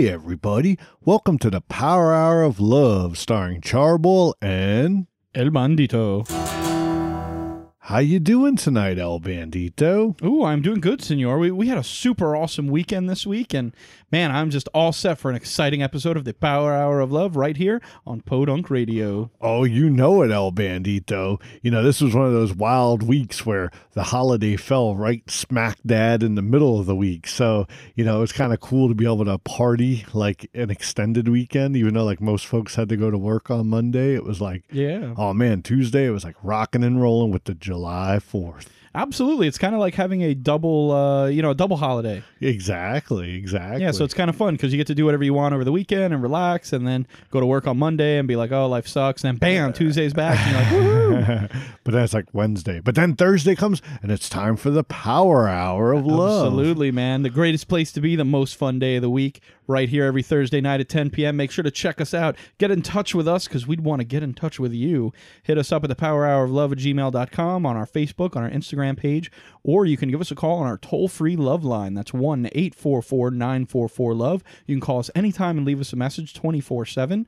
Hey everybody, welcome to the Power Hour of Love, starring Charboil and El Bandito. how you doing tonight, El Bandito? Ooh, I'm doing good, senor. We, we had a super awesome weekend this week, and man, I'm just all set for an exciting episode of the Power Hour of Love right here on Podunk Radio. Oh, you know it, El Bandito. You know, this was one of those wild weeks where the holiday fell right smack dab in the middle of the week. So, you know, it's kind of cool to be able to party like an extended weekend, even though like most folks had to go to work on Monday. It was like, Yeah. oh man, Tuesday, it was like rocking and rolling with the July 4th. Absolutely. It's kind of like having a double, uh, you know, a double holiday. Exactly, exactly. Yeah, so it's kind of fun because you get to do whatever you want over the weekend and relax, and then go to work on Monday and be like, "Oh, life sucks," and then bam, Tuesday's back, and you're like, "Woohoo!" but that's like Wednesday. But then Thursday comes and it's time for the power hour of love. Absolutely, man. The greatest place to be, the most fun day of the week, right here every Thursday night at 10 p.m. Make sure to check us out. Get in touch with us because we'd want to get in touch with you. Hit us up at the power hour of love at gmail.com on our Facebook, on our Instagram page, or you can give us a call on our toll free love line. That's 1 844 944 Love. You can call us anytime and leave us a message 24 7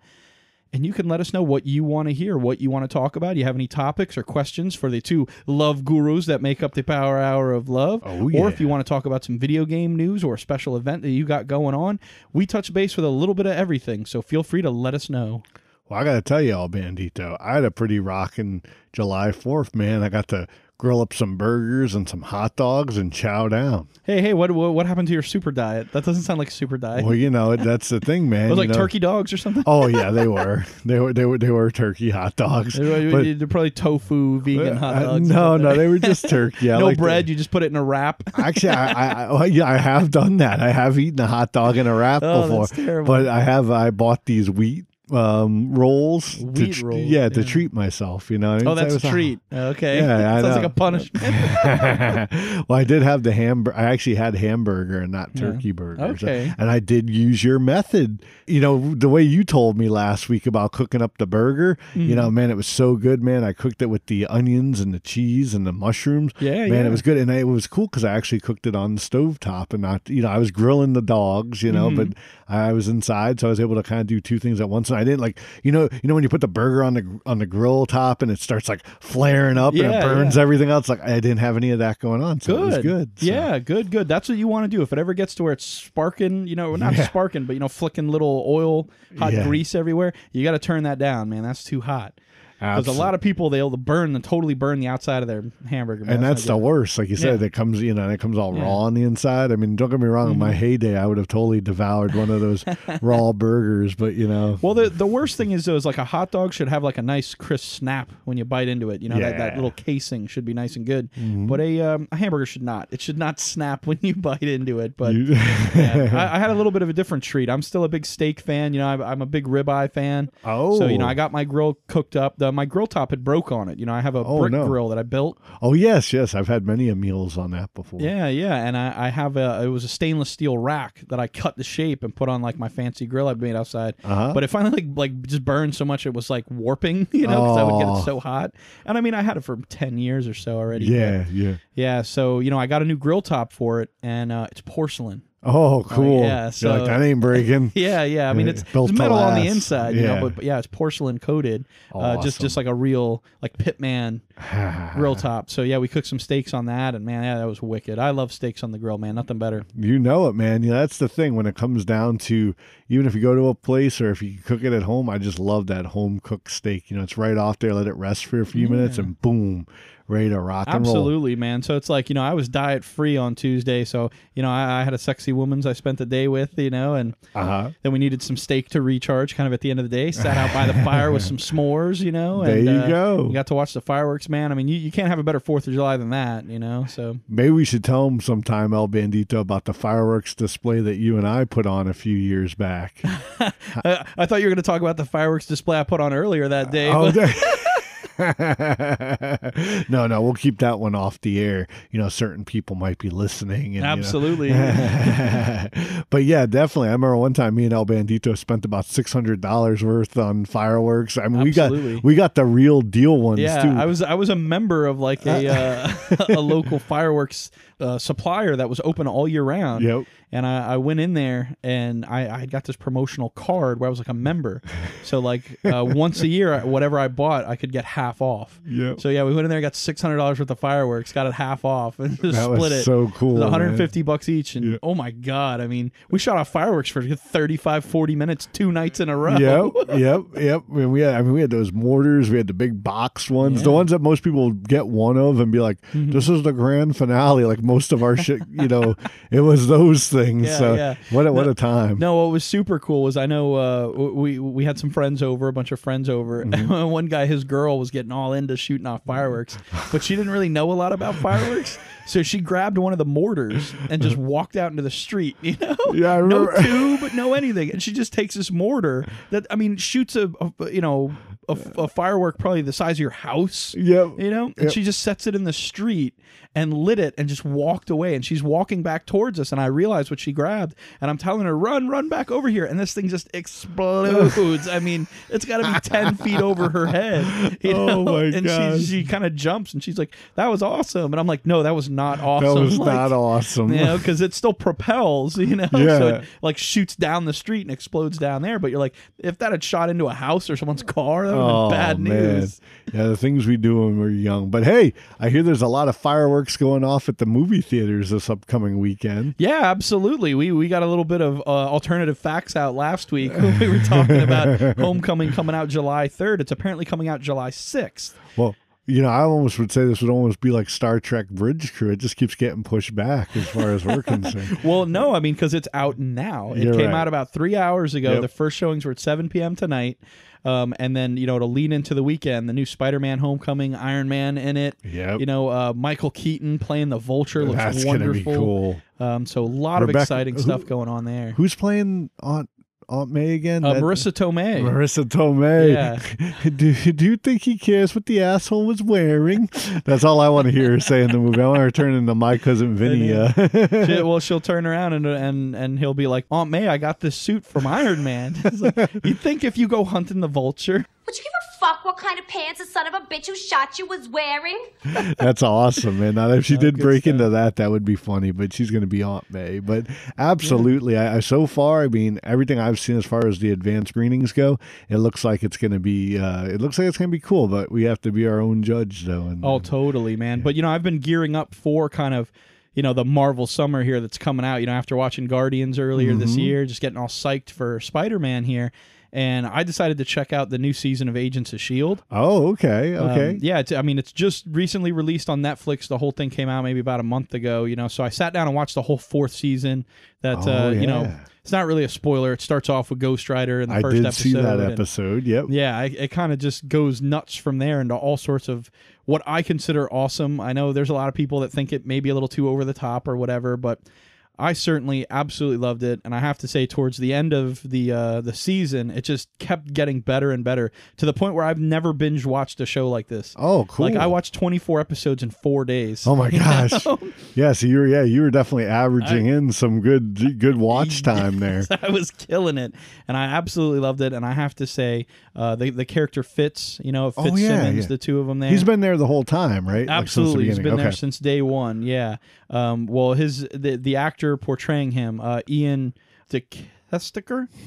and you can let us know what you want to hear, what you want to talk about. You have any topics or questions for the two love gurus that make up the Power Hour of Love? Oh, yeah. Or if you want to talk about some video game news or a special event that you got going on, we touch base with a little bit of everything. So feel free to let us know. Well, I got to tell you, El Bandito, I had a pretty rocking July 4th, man. I got to grill up some burgers and some hot dogs and chow down. Hey, hey, what what, what happened to your super diet? That doesn't sound like a super diet. Well, you know, that's the thing, man. it was like know. turkey dogs or something. Oh yeah, they were. They were. They were. They were turkey hot dogs. They're But- they're probably tofu, vegan hot Uh, dogs. no, no, they were just turkey. No like the- bread. You just put it in a wrap. Actually, I, I, I yeah, I have done that. I have eaten a hot dog in a wrap Oh, before, that's terrible. but I have I bought these wheat um rolls to tr- rolls, yeah, to yeah. treat myself you know I Oh, mean? So that's a treat. Okay. Yeah, Sounds like a punishment. well, I did have the hamburger. I actually had hamburger and not Yeah. turkey burger. So- Okay. and I did use your method. You know, the way you told me last week about cooking up the burger. Mm-hmm. You know, man, it was so good, man. I cooked it with the onions and the cheese and the mushrooms. Yeah, man, yeah. it was good, and it was cool because I actually cooked it on the stove top and not. You know, I was grilling the dogs. You know, Mm-hmm. but I was inside, so I was able to kind of do two things at once. And I didn't like, you know, you know when you put the burger on the on the grill top and it starts like flaring up and it burns yeah. everything else. Like I didn't have any of that going on, so good. it was good. So- Yeah, good, good. That's what you want to do. If it ever gets to where it's sparking, you know, not Yeah. sparking, but you know, flicking little oil, hot Yeah. grease everywhere, you got to turn that down, man. That's too hot. Because a lot of people they'll burn, the totally burn the outside of their hamburger. and that's the worst. Like you said, Yeah. it comes, you know, it comes all Yeah. Mm-hmm. raw on the inside. I mean, don't get me wrong. In my heyday, I would have totally devoured one of those raw burgers, but you know, Well, the the worst thing is though is like a hot dog should have like a nice crisp snap when you bite into it. You know that, that Mm-hmm. little casing should be nice and good. But a um, a hamburger should not. It should not snap when you bite into it. But yeah, I, I had a little bit of a different treat. I'm still a big steak fan. You know, I'm, I'm a big ribeye fan. oh, So you know, I got my grill cooked up. The, my grill top had broke on it. You know, I have a Oh, brick no. grill that I built. oh yes, yes, I've had many a meals on that before. Yeah, yeah, and I, I have a it was a stainless steel rack that I cut the shape and put on like my fancy grill I made outside. Uh-huh. But it finally like like just burned so much it was like warping. You know, because I would get Oh. it so hot. And I mean, I had it for ten years or so already. yeah, yeah. yeah. So you know, I got a new grill top for it, and uh, it's porcelain. Oh, cool. yeah, You're so- like that ain't breaking. Yeah, yeah. I mean, Yeah, it's, it's metal on the inside, you Yeah. know, but, but yeah, it's porcelain coated. Uh, just just like a real like Pitman grill top. So yeah, we cooked some steaks on that, and man, yeah, that was wicked. I love steaks on the grill, man. Nothing better. You know it, man. Yeah, that's the thing when it comes down to even if you go to a place or if you cook it at home. I just love that home cooked steak. You know, it's right off there. Let it rest for a few minutes, and boom, ready to rock and roll. Absolutely, man. So it's like you know, I was diet free on Tuesday, so you know, I, I had a sexy woman's I spent the day with, you know, and Uh huh. then we needed some steak to recharge, kind of at the end of the day. Sat out by the fire with some s'mores, you know. There you uh, go. You got to watch the fireworks, man. I mean, you, you can't have a better Fourth of July than that, you know. So Maybe we should tell him sometime, El Bandito, about the fireworks display that you and I put on a few years back. I, I thought you were going to talk about the fireworks display I put on earlier that day. Oh, no, no, we'll keep that one off the air. You know, certain people might be listening. And, you know- Absolutely. but yeah, definitely. I remember one time me and El Bandito spent about six hundred dollars worth on fireworks. I mean, Absolutely. we got we got the real deal ones Yeah, too. I was I was a member of like a uh, a local fireworks uh, supplier that was open all year round. Yep. And I, I went in there and I, I got this promotional card where I was like a member. So like uh, once a year, whatever I bought, I could get half off. Yep. So yeah, we went in there, got six hundred dollars worth of fireworks, got it half off, and just That was split it. so cool, It was 150 bucks each, and Yeah. oh my god, I mean, we shot off fireworks for 35, 40 minutes, two nights in a row. Yep, yep, yep. I mean, we had, I mean, we had those mortars. We had the big box ones, the Yeah. Mm-hmm. ones that most people get one of and be like, "This is the grand finale." Like most of our shit, you know, it was those things. Yeah, so yeah. what a, what a time. No, what was super cool was I know uh, we we had some friends over, a bunch of friends over. Mm-hmm. And one guy, his girl, was getting all into shooting off fireworks, but she didn't really know a lot about fireworks. So she grabbed one of the mortars and just walked out into the street. You know, Yeah, I no tube, no anything, and she just takes this mortar that I mean shoots a, a you know a, a firework probably the size of your house. Yep. You know, and Yep. she just sets it in the street and lit it and just walked away. And she's walking back towards us, and I realized what she grabbed. And I'm telling her, run, run back over here. And this thing just explodes. I mean, it's got to be 10 feet over her head. You Oh know? my and gosh. she, she kind of jumps and she's like, that was awesome. And I'm like, no, that was not awesome. That was Like, not awesome. You know, because it still propels, you know, so Yeah. it like shoots down the street and explodes down there. But you're like, if that had shot into a house or someone's car, that would have Oh, been bad man. news. Yeah, the things we do when we're young. But hey, I hear there's a lot of fireworks going off at the movie theaters this upcoming weekend. Yeah, absolutely. We we got a little bit of uh, alternative facts out last week we were talking about Homecoming coming out July 3rd. It's apparently coming out July 6th. Well, you know, I almost would say this would almost be like Star Trek Bridge Crew. It just keeps getting pushed back as far as we're concerned. Well, no, I mean because it's out now. It You're came right. out about three hours ago. Yep. The first showings were at 7 p.m. tonight. Um, and then you know to lean into the weekend. The new Spider-Man: Homecoming, Iron Man in it. Yeah. You know, uh, Michael Keaton playing the Vulture looks That's wonderful. gonna be cool. Um, so a lot Rebecca- of exciting who- stuff going on there. Who's playing Aunt Aunt May again? Uh, That- Marisa Tomei. Marisa Tomei. Yeah. Do, do you think he cares what the asshole was wearing? That's all I want to hear her say in the movie. I want her to turn into my cousin Vinny. Uh, She- well, she'll turn around and and and he'll be like, "Aunt May, I got this suit from Iron Man." Like, you think if you go hunting the vulture, Would you give a fuck what kind of pants the son of a bitch who shot you was wearing? That's awesome, man. Now, if she did break stuff. into that, that would be funny. But she's going to be Aunt May. But absolutely, I, I so far, I mean, everything I've seen as far as the advanced screenings go, it looks like it's going to be. Uh, it looks like it's going to be cool. But we have to be our own judge, though. And oh, totally, man. But you know, I've been gearing up for kind of. You know the Marvel summer here that's coming out. You know after watching Guardians earlier this year, just getting all psyched for Spider Man here, and I decided to check out the new season of Agents of Shield. oh, okay, okay. Um, yeah, it's, I mean, it's just recently released on Netflix. The whole thing came out maybe about a month ago, you know. So I sat down and watched the whole fourth season. That Oh, uh, you know, it's not really a spoiler. It starts off with Ghost Rider in the I first did episode. see that and- episode. Yep. yeah, it, it kind of just goes nuts from there into all sorts of what I consider awesome. I know there's a lot of people that think it may be a little too over the top or whatever, but I certainly absolutely loved it, and I have to say, towards the end of the uh, the season, it just kept getting better and better to the point where I've never binge watched a show like this. Oh, cool. Like I watched 24 episodes in four days. Oh my gosh! yeah, so you were yeah you were definitely averaging in some good good watch time there. I was killing it, and I absolutely loved it. And I have to say, uh, the the character Fitz. You know, Oh, Fitzsimmons, yeah, yeah. the two of them there. He's been there the whole time, right? Like, the Absolutely, he's been beginning. there since day one. Yeah. Um, well, his the the actor portraying him, uh, Ian Sticker.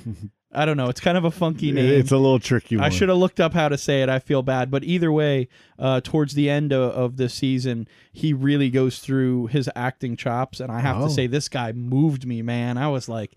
I don't know. It's kind of a funky name. It's a little tricky. One. I should have looked up how to say it. I feel bad, but either way, uh, towards the end of, of the season, he really goes through his acting chops, and I have Oh. to say, this guy moved me, man. I was like,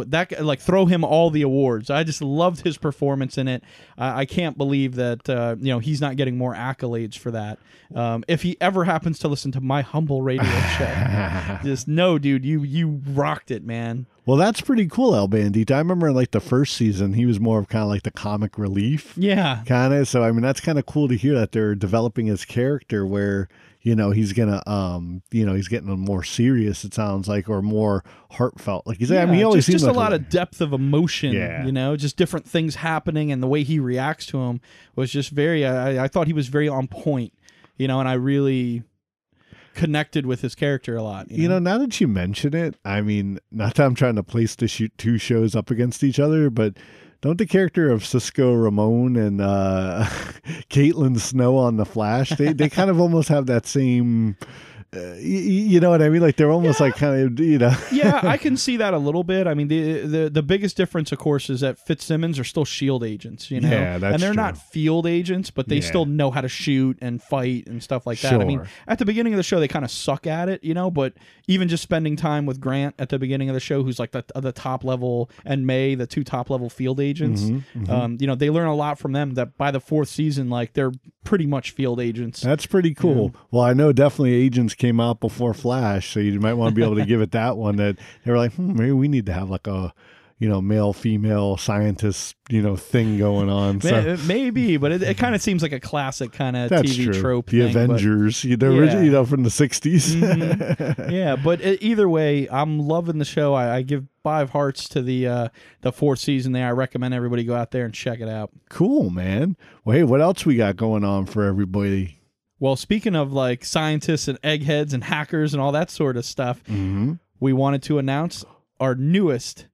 that like throw him all the awards. I just loved his performance in it. I, I can't believe that uh, you know he's not getting more accolades for that. Um, if he ever happens to listen to my humble radio show, just no, dude, you you rocked it, man. Well, that's pretty cool, El Bandito. I remember in like the first season, he was more of kind of like the comic relief. Yeah, kind of so i mean that's kind of cool to hear that they're developing his character where you know he's gonna um you know he's getting more serious it sounds like or more heartfelt like he's i mean he always just, seems just like a lot of depth of emotion. Yeah. you know, just different things happening, and the way he reacts to them was just very. I, I thought he was very on point. You know, and I really connected with his character a lot. you know now that you mention it i mean not that i'm trying to place the shoot two shows up against each other but don't the character of Cisco Ramon and uh, Caitlin Snow on The Flash, they, they kind of almost have that same, uh, you know what I mean? Like they're almost like kind of, you know. yeah, I can see that a little bit. I mean, the the the biggest difference, of course, is that Fitzsimmons are still Shield agents, you know, Yeah, that's and they're true. not field agents, but they Yeah. still know how to shoot and fight and stuff like that. I mean, at the beginning of the show, they kind of suck at it, you know, but even just spending time with Grant at the beginning of the show, who's like the the top level, and May, the two top level field agents, Mm-hmm, um, you know, they learn a lot from them. That by the fourth season, like they're pretty much field agents. That's pretty cool. Well, I know definitely agents came out before Flash, so you might want to be able to give it that one that they were like, hmm, maybe we need to have like a, you know, male female scientist, you know, thing going on. So Maybe, but it, it kind of seems like a classic kind of TV true. trope. the thing, Avengers, you know, Yeah. you know, from the 60s. Mm-hmm. yeah, but either way, I'm loving the show. I, I give five hearts to the uh, the fourth season. There, I recommend everybody go out there and check it out. cool, man. Well, hey, what else we got going on for everybody? Well, speaking of like scientists and eggheads and hackers and all that sort of stuff, Mm-hmm. we wanted to announce our newest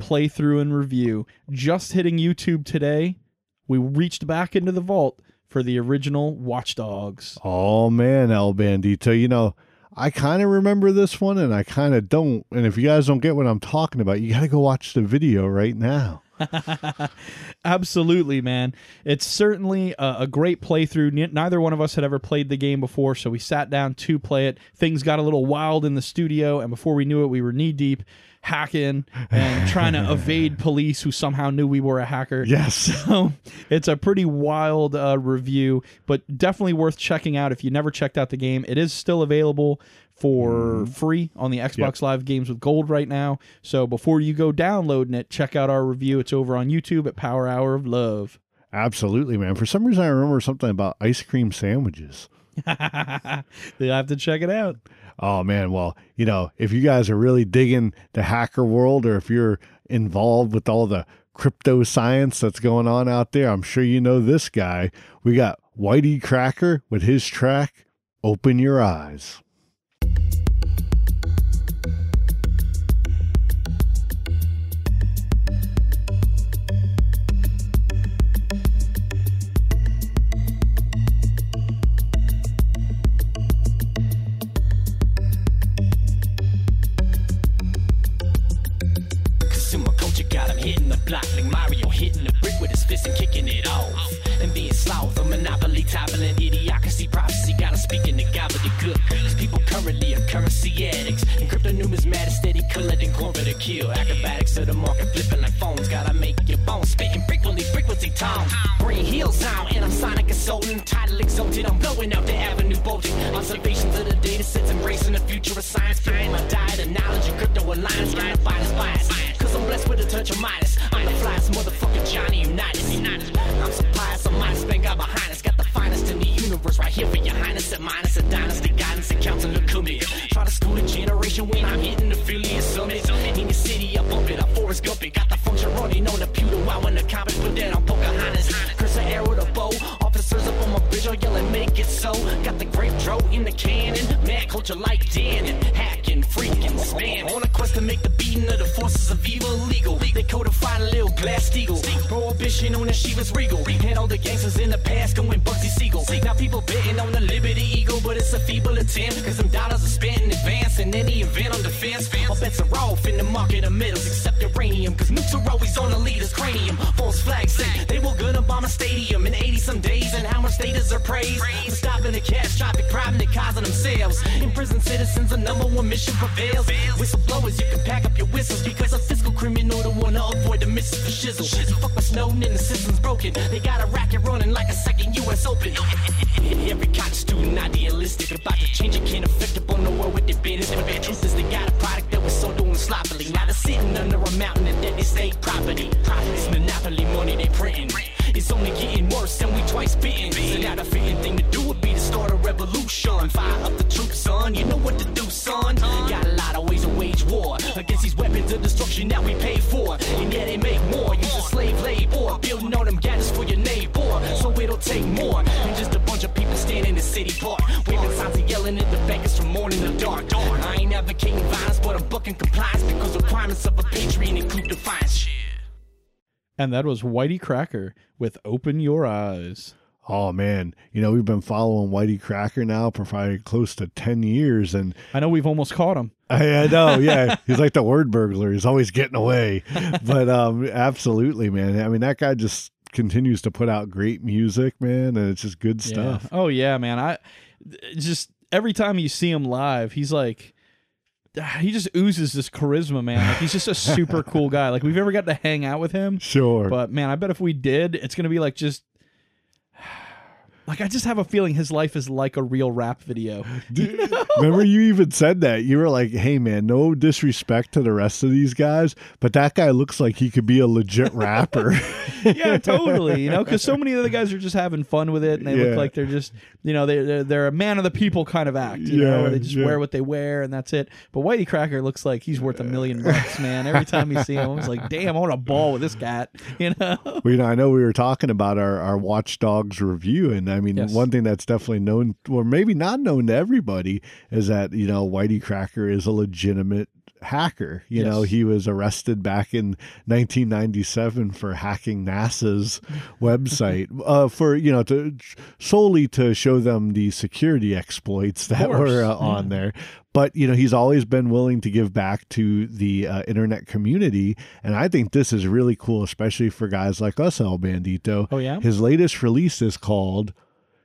playthrough and review. Just hitting YouTube today, we reached back into the vault for the original Watch Dogs. Oh man, El Bandito. You know, I kind of remember this one and I kind of don't. And if you guys don't get what I'm talking about, you got to go watch the video right now. Absolutely, man. It's certainly a, a great playthrough. Ne- Neither one of us had ever played the game before, so we sat down to play it. Things got a little wild in the studio, and before we knew it, we were knee deep hacking and trying to evade police who somehow knew we were a hacker. Yes. So it's a pretty wild uh, review, but definitely worth checking out if you never checked out the game. It is still available for mm-hmm. free on the Xbox Live Games with Gold right now. So before you go downloading it, check out our review. It's over on YouTube at Power Hour of Love. Absolutely, man. For some reason, I remember something about ice cream sandwiches. You'll have to check it out. Oh man, well, you know, if you guys are really digging the hacker world or if you're involved with all the crypto science that's going on out there, I'm sure you know this guy. We got YTCracker with his track Open Your Eyes. The brick with his fist and kicking it off. And being sloth, a monopoly, toppling idiocracy, prophecy, got him speaking the gobbledygook. These people currently are currency addicts. And crypto numismatic, steady collecting corporate to kill. Acrobatics of the market, flipping like phones. Gotta make your bones spitting frequently, frequency tones. Green Hills out, and I'm sonic consultant. Title exalted, I'm blowing out the avenue bulging. Observations of the data sets, embracing the future of science. Fueling my diet of knowledge and crypto alliance. Got bias, bias. Cause I'm blessed with a touch of Midas. I'm the flyest motherfucker Johnny Unitas. I'm surprised, I'm minus, bang God behind us. Got the finest in the universe right here for your highness. A minus, a dynasty, guidance, and counting the commit. Try to school a generation when I'm hitting the affiliate summit. In your city, I bump it, I Forrest Gump it. Got the function running on the pewter while when the comic put that on Pocahontas. Chris, an arrow the bow. Officers up on my bridge, all yelling, make it so. Got the dro in the cannon. Mad culture like Dan and hacking, freaking, spam. On a quest to make the beating of the forces of evil legal. They codified a little glass steagall. Prohibition on the Chivas Regal. And all the gangsters in the past going Bugsy Siegel. Now people betting on the Liberty Eagle, but it's a feeble attempt. Cause some dollars are spent in advance in any event on defense. All bets are off in the market of metals, except uranium. Cause nukes are always on the leader's cranium. False flags say they will gonna bomb a stadium in 80 some days. And how much they deserve praise. Stopping the catastrophic problem they causing themselves. In prison, citizens, the number one mission prevails. Whistleblowers, you can pack up your whistles because a fiscal criminal don't wanna avoid the misses for shizzle. Fuck with Snowden and the system's broken. They got a racket running like a second U.S. Open. Every college student idealistic about to change it can't affect upon the world with their business. The truth is they got a product that was sold doing sloppily. Now they're sitting under a mountain that is state property. It's monopoly money they printing. It's only getting worse and we twice bitten. So now the fitting thing to do would be to start a revolution. Fire up the troops, son. You know what to do, son. Got a lot of ways to wage war against these weapons of destruction that we pay for. And yeah, they make more. Use a slave labor. Building on them gadgets for your neighbor. So it'll take more than just a bunch of people standing in the city park. Waving signs and yelling at the beggars from morning to dark. I ain't advocating violence, but I'm bucking compliance because requirements of a patriot include defiance. Shit. And that was YTCracker with Open Your Eyes. Oh man, you know we've been following YTCracker now for probably close to ten years, and I know we've almost caught him. I, I know, yeah, he's like the word burglar. He's always getting away, but um, absolutely, man. I mean, that guy just continues to put out great music, man, and it's just good stuff. Yeah. Oh yeah, man. I just every time you see him live, he's like he just oozes this charisma, man. Like he's just a super cool guy. Like we've ever got to hang out with him. Sure, But man, I bet if we did, it's gonna be like just like I just have a feeling his life is like a real rap video. Remember, you even said that. You were like, hey, man, no disrespect to the rest of these guys, but that guy looks like he could be a legit rapper. yeah, totally. You know, because so many of the guys are just having fun with it, and they Yeah. look like they're just, you know, they're they're, they're a man of the people kind of act. You know, Yeah, where they just yeah. wear what they wear, and that's it. But YTCracker looks like he's worth a million bucks, man. Every time you see him, I was like, damn, I want a ball with this cat. You know. well, you know, I know we were talking about our, our Watch Dogs review, and uh, I mean, Yes. one thing that's definitely known, or maybe not known to everybody, is that, you know, YTCracker is a legitimate hacker. You know, he was arrested back in 1997 for hacking NASA's website uh, for, you know, to solely to show them the security exploits that were uh, on there. But, you know, he's always been willing to give back to the uh, internet community. And I think this is really cool, especially for guys like us, El Bandito. Oh, yeah? His latest release is called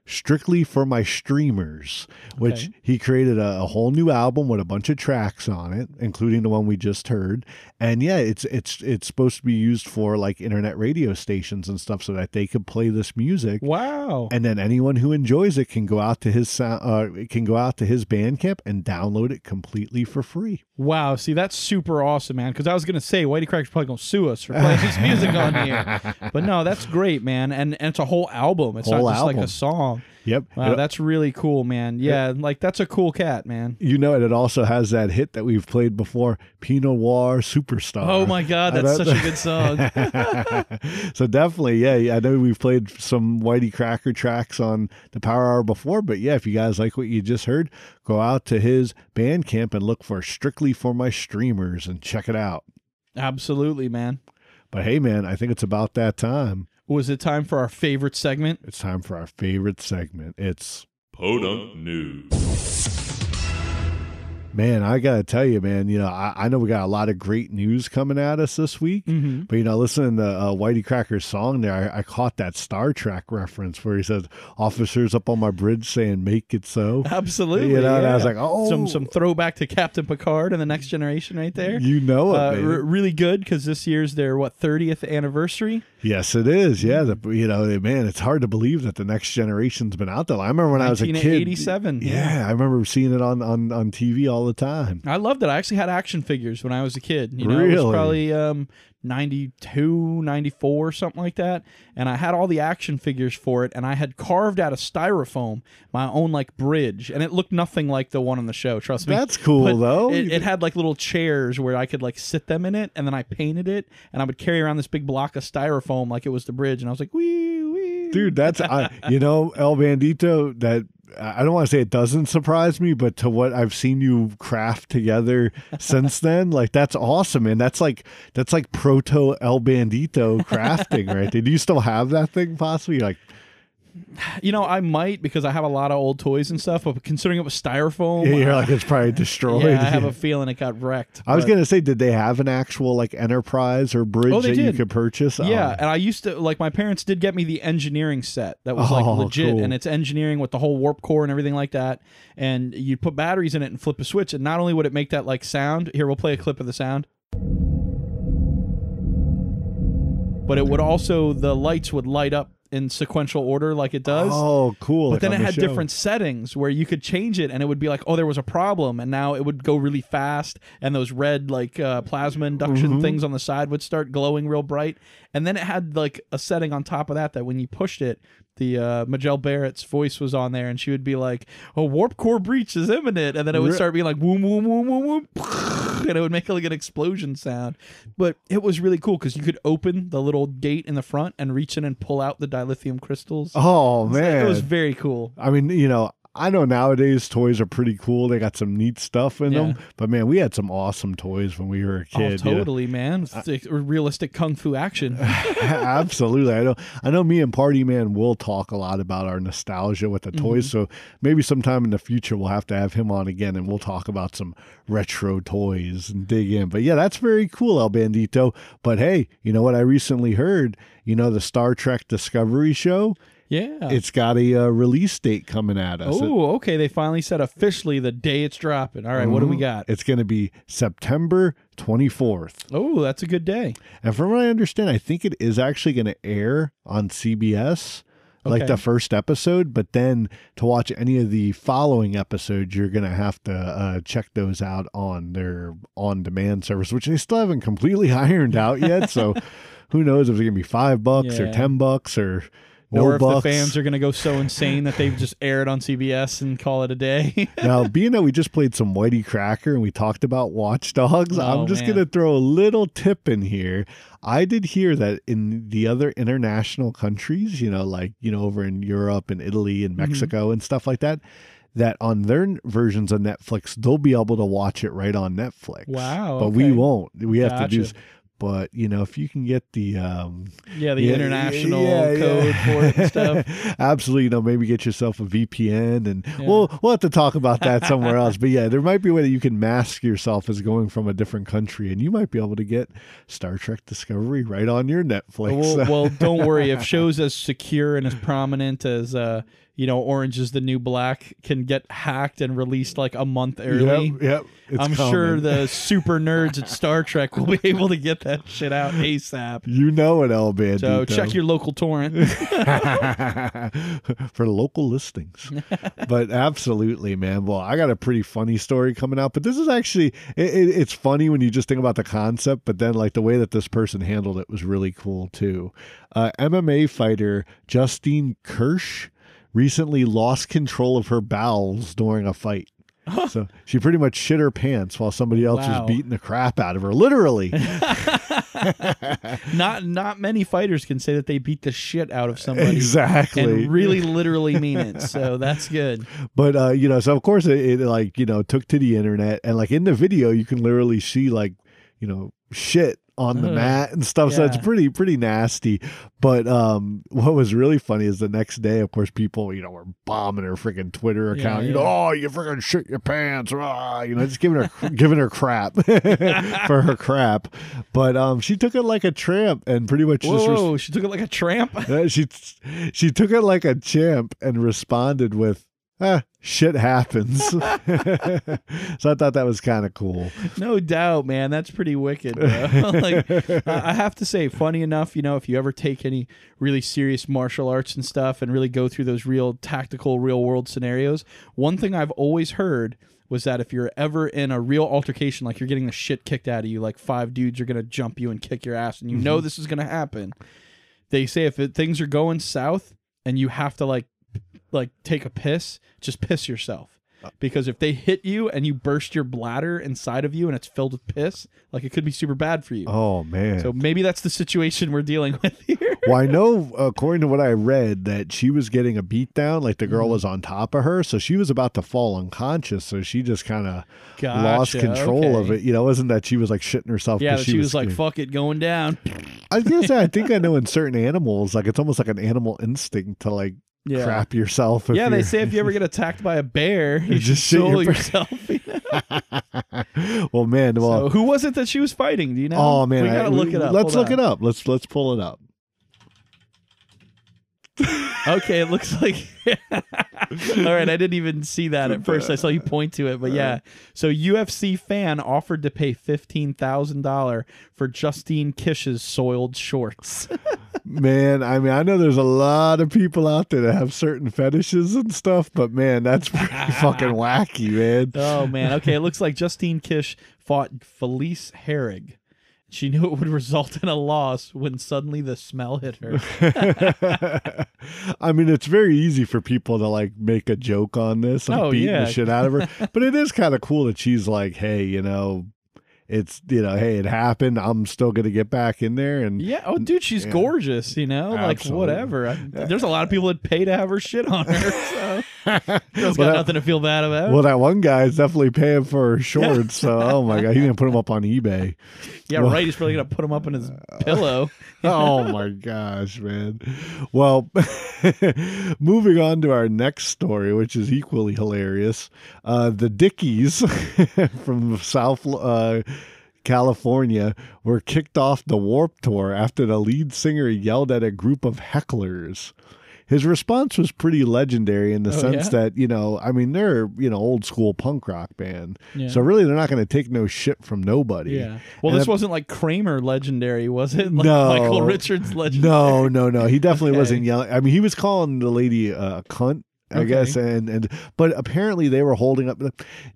strictly for my streamers, which Okay. he created a, a whole new album with a bunch of tracks on it, including the one we just heard. And yeah, it's it's it's supposed to be used for like internet radio stations and stuff, so that they could play this music. Wow. And then anyone who enjoys it can go out to his sound, uh, can go out to his Bandcamp and download it completely for free. Wow, see that's super awesome, man. Because I was gonna say YTCracker's probably gonna sue us for playing his music on here, but no, that's great, man. And and it's a whole album. It's Whole not just like a song. Yep. Wow, It- that's really cool, man. Yeah, like that's a cool cat, man. you know, and it also has that hit that we've played before, Pinot Noir Superstar. Oh my god, that's such a good song. so definitely, yeah, yeah, I know we've played some YTCracker tracks on the Power Hour before, but yeah, if you guys like what you just heard, go out to his Bandcamp and look for Strictly for My Streamers and check it out. Absolutely, man. But hey, man, I think it's about that time. Was it time for our favorite segment? It's time for our favorite segment. It's Podunk News. Man, I gotta tell you, man. You know, I, I know we got a lot of great news coming at us this week. Mm-hmm. But you know, listening to uh, YTCracker's song there, I, I caught that Star Trek reference where he says, "Officers up on my bridge saying make it so." Absolutely. You know, and I was like, "Oh." some some throwback to Captain Picard and the Next Generation, right there. You know it, Uh, r- really good because this year's their what 30th anniversary. Yes, it is. Yeah, the, you know, man, it's hard to believe that the next generation's been out there. I remember when I was a kid. 87. Yeah, yeah. I remember seeing it on on on TV all the time. I loved it. I actually had action figures when I was a kid. You know, it Really? was probably um, 92, 94, something like that. And I had all the action figures for it, and I had carved out of styrofoam my own like bridge, and it looked nothing like the one on the show. Trust me. That's cool, But though. It, it had like little chairs where I could like sit them in it, and then I painted it, and I would carry around this big block of styrofoam like it was the bridge, and I was like, wee wee. dude that's I, you know el bandito that i don't want to say it doesn't surprise me but to what i've seen you craft together since then like that's awesome and that's like that's like proto el bandito crafting right? Do you still have that thing possibly? Like You know, I might because I have a lot of old toys and stuff, but considering it was styrofoam, yeah, You're like it's probably destroyed. yeah, I have a feeling it got wrecked. I was but- gonna say, did they have an actual like enterprise or bridge Oh, that you could purchase? Yeah, Oh. and I used to like my parents did get me the engineering set that was like Oh, legit, cool. and it's engineering with the whole warp core and everything like that. And you'd put batteries in it and flip a switch, and not only would it make that like sound. Here, we'll play a clip of the sound. But it would also the lights would light up in sequential order like it does. Oh, cool! But like then it the had show. different settings where you could change it, and it would be like, oh, there was a problem, and now it would go really fast, and those red like uh, plasma induction Mm-hmm. things on the side would start glowing real bright, and then it had like a setting on top of that that when you pushed it, the uh, Majel Barrett's voice was on there, and she would be like, "Oh, warp core breach is imminent," and then it would start being like, "Woom woom woom woom woom," and it would make like an explosion sound. But it was really cool because you could open the little gate in the front and reach in and pull out the dilithium crystals. Oh man, it was very cool. I mean, you know, I know nowadays toys are pretty cool. They got some neat stuff in Yeah. them. But man, we had some awesome toys when we were a Oh, kid. you know? totally, man. Realistic kung fu action. Absolutely. I know I know me and Party Man will talk a lot about our nostalgia with the toys. Mm-hmm. So maybe sometime in the future we'll have to have him on again and we'll talk about some retro toys and dig in. But yeah, that's very cool, El Bandito. But hey, you know what I recently heard? You know the Star Trek Discovery show? Yeah. It's got a uh, release date coming at us. oh, okay. They finally said officially the day it's dropping. All right, what do we got? It's going to be September 24th. Oh, that's a good day. And from what I understand, I think it is actually going to air on CBS, like the first episode. But then to watch any of the following episodes, you're going to have to uh, check those out on their on demand service, which they still haven't completely ironed out yet. so who knows if it's going to be five bucks or 10 bucks or no or if bucks. the fans are going to go so insane that they've just aired on CBS and call it a day. now, being that we just played some YTCracker and we talked about Watch Dogs, Oh, I'm just going to throw a little tip in here. I did hear that in the other international countries, you know, like, you know, over in Europe and Italy and Mm-hmm. Mexico and stuff like that, that on their versions of Netflix, they'll be able to watch it right on Netflix. Wow, But we won't. We have to do. But you know, if you can get the um yeah, the yeah, international yeah, code yeah. for it and stuff. Absolutely, you know, maybe get yourself a VPN, and we'll we'll have to talk about that somewhere else. But yeah, there might be a way that you can mask yourself as going from a different country, and you might be able to get Star Trek Discovery right on your Netflix. well, well, don't worry. If shows as secure and as prominent as uh, you know, Orange is the New Black can get hacked and released like a month early. Yep, yep. I'm sure the super nerds at Star Trek will be able to get that shit out ASAP. you know it, El Bandito. So check your local torrent. for local listings. but absolutely, man. Well, I got a pretty funny story coming out, but this is actually it, it, it's funny when you just think about the concept, but then like the way that this person handled it was really cool too. Uh, MMA fighter Justine Kish recently lost control of her bowels during a fight. so she pretty much shit her pants while somebody else Wow. was beating the crap out of her, literally. not not many fighters can say that they beat the shit out of somebody. exactly. And really literally mean it. So that's good. But uh, you know, so of course it, it like you know took to the internet, and like in the video, you can literally see like you know shit on the Ugh. mat and stuff. So it's pretty pretty nasty. But um, what was really funny is the next day, of course, people you know were bombing her freaking Twitter Yeah, account. you know, oh, you freaking shit your pants, ah, you know, just giving her giving her crap for her crap. But um, she took it like a tramp and pretty much just. res- Whoa, she took it like a tramp. she she took it like a champ and responded with ah, shit happens so i thought that was kind of cool No doubt, man. That's pretty wicked, like, I have to say, funny enough, you know, if you ever take any really serious martial arts and stuff and really go through those real tactical, real world scenarios, one thing I've always heard was that if you're ever in a real altercation, like you're getting the shit kicked out of you, like five dudes are gonna jump you and kick your ass, and you know this is gonna happen. They say if it, things are going south and you have to like like take a piss, just piss yourself. Because if they hit you and you burst your bladder inside of you and it's filled with piss, like it could be super bad for you. oh man So maybe that's the situation we're dealing with here. well i know according to what i read that she was getting a beat down like the girl Mm-hmm. was on top of her so she was about to fall unconscious so she just kind of lost Gotcha, control of it you know it wasn't that she was like shitting herself Yeah, that she, was, like, screaming. "Fuck it, going down." I was gonna say, I think I know in certain animals, like it's almost like an animal instinct to like Yeah. crap yourself. If Yeah, they say if you ever get attacked by a bear, you just shit your yourself. well, man, well, so who was it that she was fighting? Do you know? oh man, we gotta look it up. Let's Hold look on. it up. Let's let's pull it up. Okay, it looks like. All right, I didn't even see that at first. I saw you point to it, but yeah. So UFC fan offered to pay fifteen thousand dollar for Justine Kish's soiled shorts. Man, I mean, I know there's a lot of people out there that have certain fetishes and stuff, but man, that's pretty fucking wacky, man. oh man. Okay, it looks like Justine Kish fought Felice Herrig. She knew it would result in a loss when suddenly the smell hit her. I mean, it's very easy for people to like make a joke on this, like Oh, beating yeah. the shit out of her. but it is kind of cool that she's like, hey, you know, it's you know, hey, it happened. I'm still gonna get back in there, and Yeah. Oh, dude, she's Yeah. gorgeous. You know, like whatever. I, there's a lot of people that pay to have her shit on her. So that's got that- nothing to feel bad about. well, that one guy is definitely paying for her shorts. So, oh my god, he didn't put them up on eBay. yeah, well- right. He's probably gonna put them up in his pillow. oh my gosh, man. Well, moving on to our next story, which is equally hilarious. Uh, the Dickies from South uh, California were kicked off the Warp Tour after the lead singer yelled at a group of hecklers. His response was pretty legendary in the Oh, sense yeah? that, you know, I mean, they're, you know, old school punk rock band. Yeah. So really, they're not going to take no shit from nobody. Yeah. Well, And this if- wasn't like Kramer legendary, was it? Like No. Michael Richards legendary. No, no, no. He definitely Okay. wasn't yelling. I mean, he was calling the lady uh, a cunt. I guess, and and but apparently they were holding up.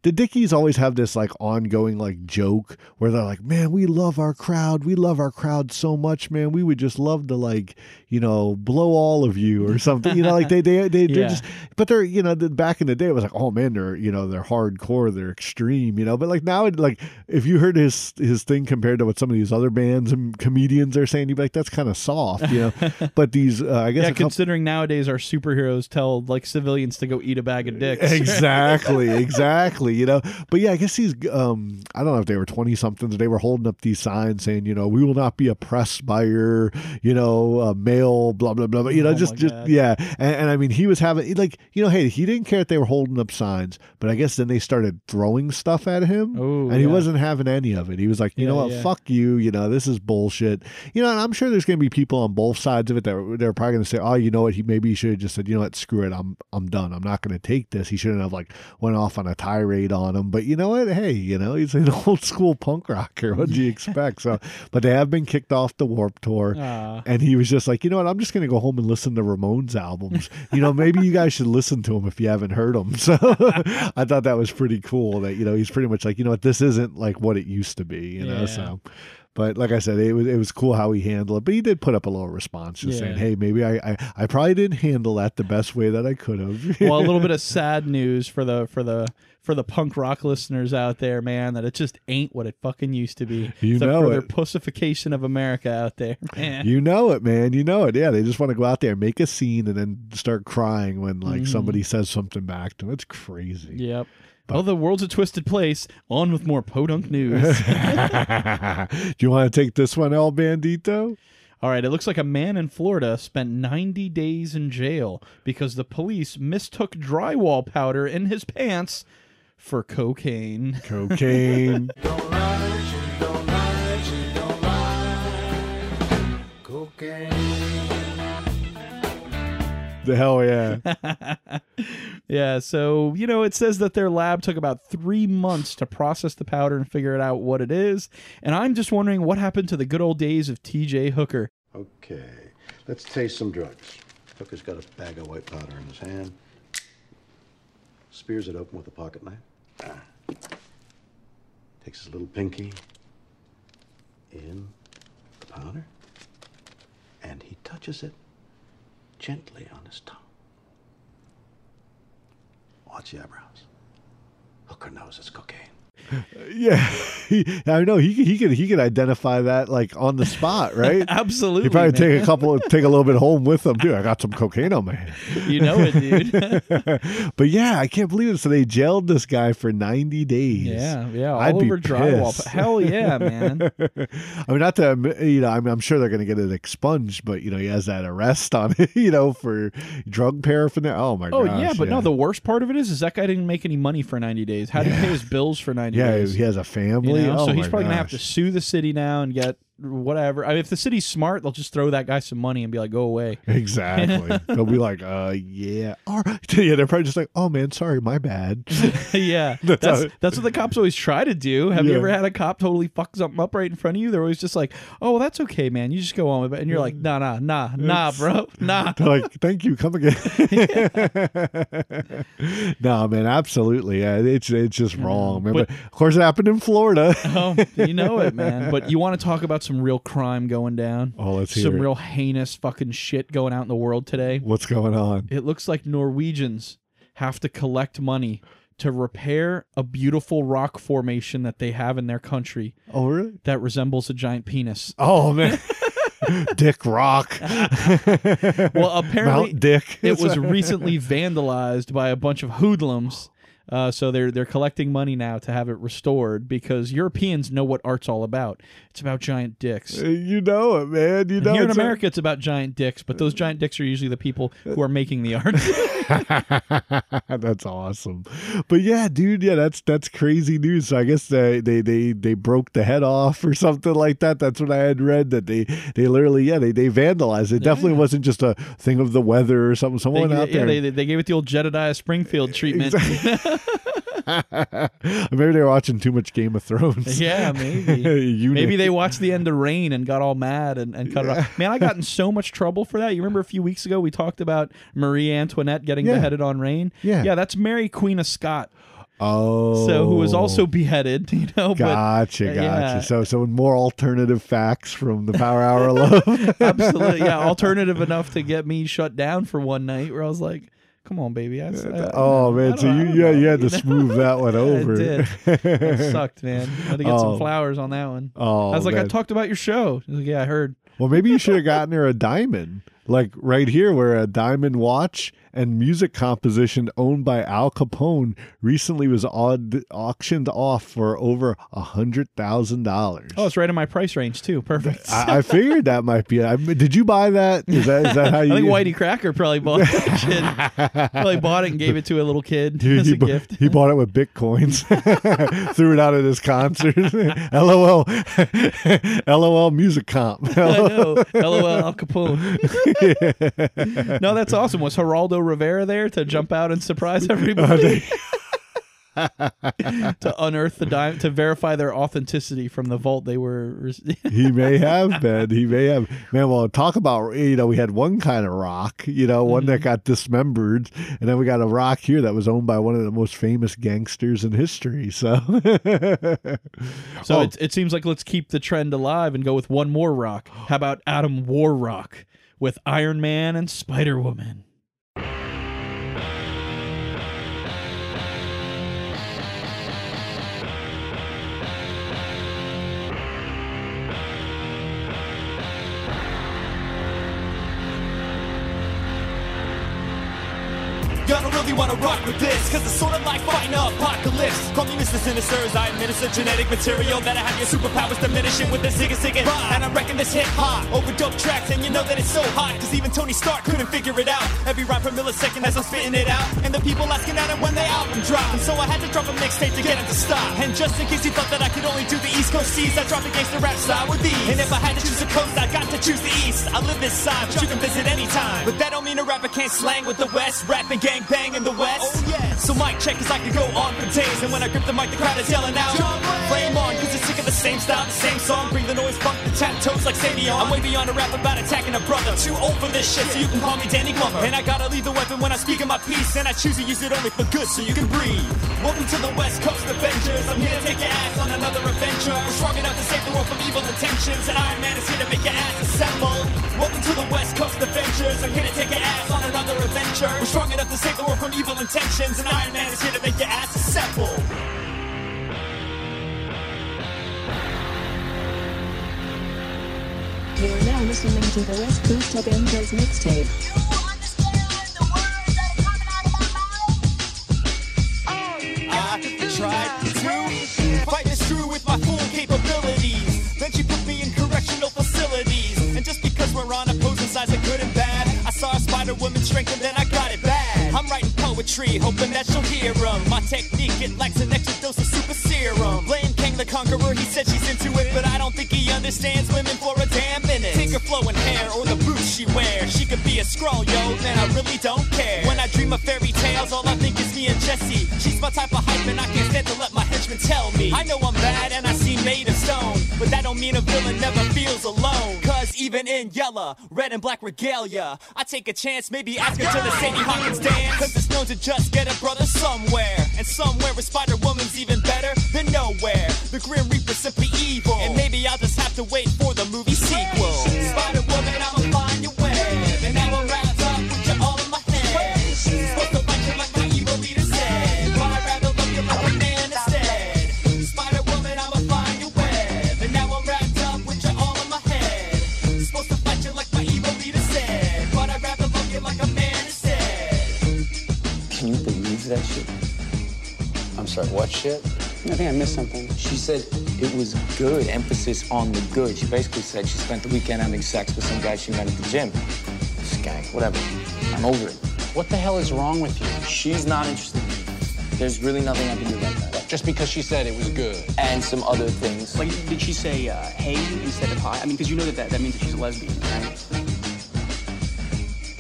The Dickies always have this like ongoing like joke where they're like, "Man, we love our crowd. We love our crowd so much, man. We would just love to like, you know, blow all of you or something. You know, like they they they they're Yeah. just. But they're you know the, back in the day it was like, oh man, they're you know they're hardcore, they're extreme, you know. But like now, it, like if you heard his his thing compared to what some of these other bands and comedians are saying, you'd be like, that's kind of soft, you know. but these, uh, I guess, Yeah, couple- considering nowadays our superheroes tell like civilians to go eat a bag of dicks. exactly, exactly. You know, but yeah, I guess these. Um, I don't know if they were twenty somethings. They were holding up these signs saying, you know, we will not be oppressed by your, you know, uh, male, blah blah blah. blah. You know, Oh just just God. yeah. And, and I mean, he was having like, you know, hey, he didn't care if they were holding up signs, but I guess then they started throwing stuff at him, Oh, and he yeah. wasn't having any of it. He was like, you Yeah, know what, yeah. fuck you. You know, this is bullshit. You know, and I'm sure there's going to be people on both sides of it that they're probably going to say, oh, you know what, he maybe he should have just said, you know what, screw it, I'm I'm done. I'm not going to take this. He shouldn't have like went off on a tirade on him. But you know what? Hey, you know, he's an old school punk rocker. What do you expect? So, but they have been kicked off the Warp Tour. Ah. And he was just like, you know what? I'm just going to go home and listen to Ramones albums. you know, maybe you guys should listen to them if you haven't heard them. So I thought that was pretty cool that, you know, he's pretty much like, you know what? This isn't like what it used to be, you know? Yeah. So, but like I said, it was, it was cool how he handled it. But he did put up a little response just saying, hey, maybe I, I, I probably didn't handle that the best way that I could have. well, a little bit of sad news for the for the for the punk rock listeners out there, man, that it just ain't what it fucking used to be. You Except know for their it. pussification of America out there. Man. You know it, man. You know it. Yeah, they just want to go out there, make a scene, and then start crying when like Mhm. somebody says something back to them. It's crazy. Yep. well, the world's a twisted place. On with more podunk news. Do you want to take this one, El Bandito? All right, it looks like a man in Florida spent 90 days in jail because the police mistook drywall powder in his pants for cocaine. Cocaine. the hell yeah. Yeah, so, you know, it says that their lab took about three months to process the powder and figure it out what it is. And I'm just wondering what happened to the good old days of TJ Hooker. Okay, let's taste some drugs. Hooker's got a bag of white powder in his hand. Spears it open with a pocket knife. Takes his little pinky in the powder, and he touches it gently on his tongue. Watch the eyebrows. Hooker knows it's cocaine. Yeah, I know he could he could he could identify that like on the spot, right? Absolutely. He probably take a couple, take a little bit home with him too. I got some cocaine on my hand. You know it, dude. But yeah, I can't believe it. So they jailed this guy for ninety days. yeah, yeah. All I'd over drywall. Hell yeah, man. I mean, not to um, you know, I'm, I'm sure they're going to get it expunged, but you know, he has that arrest on it, you know, for drug paraphernalia. Oh my Oh gosh, yeah, but no. The worst part of it is, is that guy didn't make any money for ninety days. How did he pay his bills for ninety yeah, days? he has a family. You know? oh so he's my probably gonna have to gosh. sue the city now and get whatever. I mean, if the city's smart, they'll just throw that guy some money and be like, "Go away." Exactly. They'll be like, uh, yeah. Or, yeah, they're probably just like, oh man, sorry, my bad. yeah, That's that's how- that's what the cops always try to do. Have you ever had a cop totally fuck something up right in front of you? They're always just like, "Oh, well, that's okay, man. You just go on with it," and you're like, "Nah, nah, nah, nah, bro, nah." They're like, thank you, come again. no, man, absolutely. Yeah, it's it's just wrong, man. But, but- of course, it happened in Florida. Oh, you know it, man. But you want to talk about some real crime going down? Oh, let's hear some it. real heinous fucking shit going out in the world today. What's going on? It looks like Norwegians have to collect money to repair a beautiful rock formation that they have in their country Oh, really? that resembles a giant penis. Oh man, Dick Rock. Well, apparently Mount Dick. it was recently vandalized by a bunch of hoodlums. Uh, so they're they're collecting money now to have it restored because Europeans know what art's all about. It's about giant dicks. You know it, man. You And know here in it's a- America, it's about giant dicks, but those giant dicks are usually the people who are making the art. that's awesome. But yeah, dude, yeah, that's that's crazy news. So I guess they they they they broke the head off or something like that. That's what I had read. That they they literally yeah they they vandalized. It definitely wasn't just a thing of the weather or something. they, Someone out yeah, there. they, they gave it the old Jebediah Springfield treatment. Maybe they were watching too much Game of Thrones. yeah, maybe. Maybe they watched the end of Reign and got all mad and, and cut it off. Man, I got in so much trouble for that. You remember a few weeks ago we talked about Marie Antoinette getting Yeah. beheaded on Reign? Yeah. Yeah, that's Mary Queen of Scott. Oh, So who was also beheaded, you know, Gotcha, but gotcha. yeah. So, so more alternative facts from the Power Hour of Love. absolutely yeah, alternative enough to get me shut down for one night where I was like, "Come on, baby." I, I, oh I man, so you yeah you had to smooth that one over. did. That sucked, man. I had to get Oh. some flowers on that one. Oh, I was like, I talked about your show. Like, yeah, I heard. Well, maybe you should have gotten her a diamond, like right here, where a diamond watch and music composition owned by Al Capone recently was aud- auctioned off for over a hundred thousand dollars. Oh, it's right in my price range too. Perfect. I, I figured that might be. I, did you buy that? Is that is that how you? I think Whitey Cracker probably bought that shit. Probably bought it and gave it to a little kid Dude, as he, a bu- gift. he bought it with bitcoins. Threw it out at his concert. LOL. LOL music comp. I know. LOL Al Capone. no, that's awesome. Was Geraldo Rivera there to jump out and surprise everybody? to unearth the diamond, to verify their authenticity from the vault they were. he may have been. He may have. Man, well, talk about, you know, we had one kind of rock, you know, one Mm-hmm. that got dismembered. And then we got a rock here that was owned by one of the most famous gangsters in history. So, So Oh. it, it seems like let's keep the trend alive and go with one more rock. How about Adam Warrock with Iron Man and Spider Woman? Really wanna rock with this, cause it's sorta like fighting an apocalypse. Call me Mr. Sinister as I administer genetic material that I have your superpowers diminishing with the zigga zigga. And I reckon this hip hop over dope tracks, and you know that it's so hot, cause even Tony Stark couldn't figure it out. Every rhyme per millisecond as I'm spitting it out, and the people asking at it when they album drop. And so I had to drop a mixtape to get it to stop. And just in case you thought that I could only do the East Coast seas, I dropped a gangster rap style with these. And if I had to choose a coast, I got to choose the East. I live this side, but you can visit anytime. But that don't mean a rapper can't slang with the West, rapping gang bang in the West. Oh yes. So mic check, cause I could go on for days. And when I grip the mic, the crowd is yelling out. Flame on, cause it's sick of the same style, the same song. Bring the noise, funk the tap toes like Savion. I'm way beyond a rap about attacking a brother. Too old for this shit, so you can call me Danny Glover. And I gotta leave the weapon when I speak in my piece. And I choose to use it only for good, so you can breathe. Welcome to the West Coast Avengers. I'm here to take your ass on another adventure. We're strong enough to save the world from evil intentions. And Iron Man is here to make your ass assemble. Welcome to the West Coast Avengers. I'm here to take your ass on nature. We're strong enough to save the world from evil intentions, and Iron Man is here to make your ass simple. You're now listening to the West Coast Avengers mixtape. And then I got it bad. I'm writing poetry, hoping that she'll hear hear 'em. My technique, it lacks an extra dose of super serum. Blame Kang the Conqueror, he said she's into it, but I don't think he understands women for a damn minute. Take her flowing hair or the boots she wears. She could be a Skrull, yo, man, I really don't care. When I dream of fairy tales, all I think is me and Jessie. She's my type of hype, and I can't stand to let my henchmen tell me. I know I'm don't mean a villain never feels alone. Cause even in yellow, red and black regalia, I take a chance, maybe ask her to the Sadie Hawkins dance. Cause it's known to just get a brother somewhere. And somewhere where Spider Woman's even better than nowhere. The Grim Reaper's simply evil. And maybe I'll just have to wait for the movie sequel. Spider sorry, what shit? I think I missed something. She said it was good, emphasis on the good. She basically said she spent the weekend having sex with some guy she met at the gym. Skank, whatever. I'm over it. What the hell is wrong with you? She's not interested in me. There's really nothing I can do about that. Just because she said it was good. And some other things. Like, did she say uh, hey instead of hi? I mean, because you know that, that that means that she's a lesbian, right?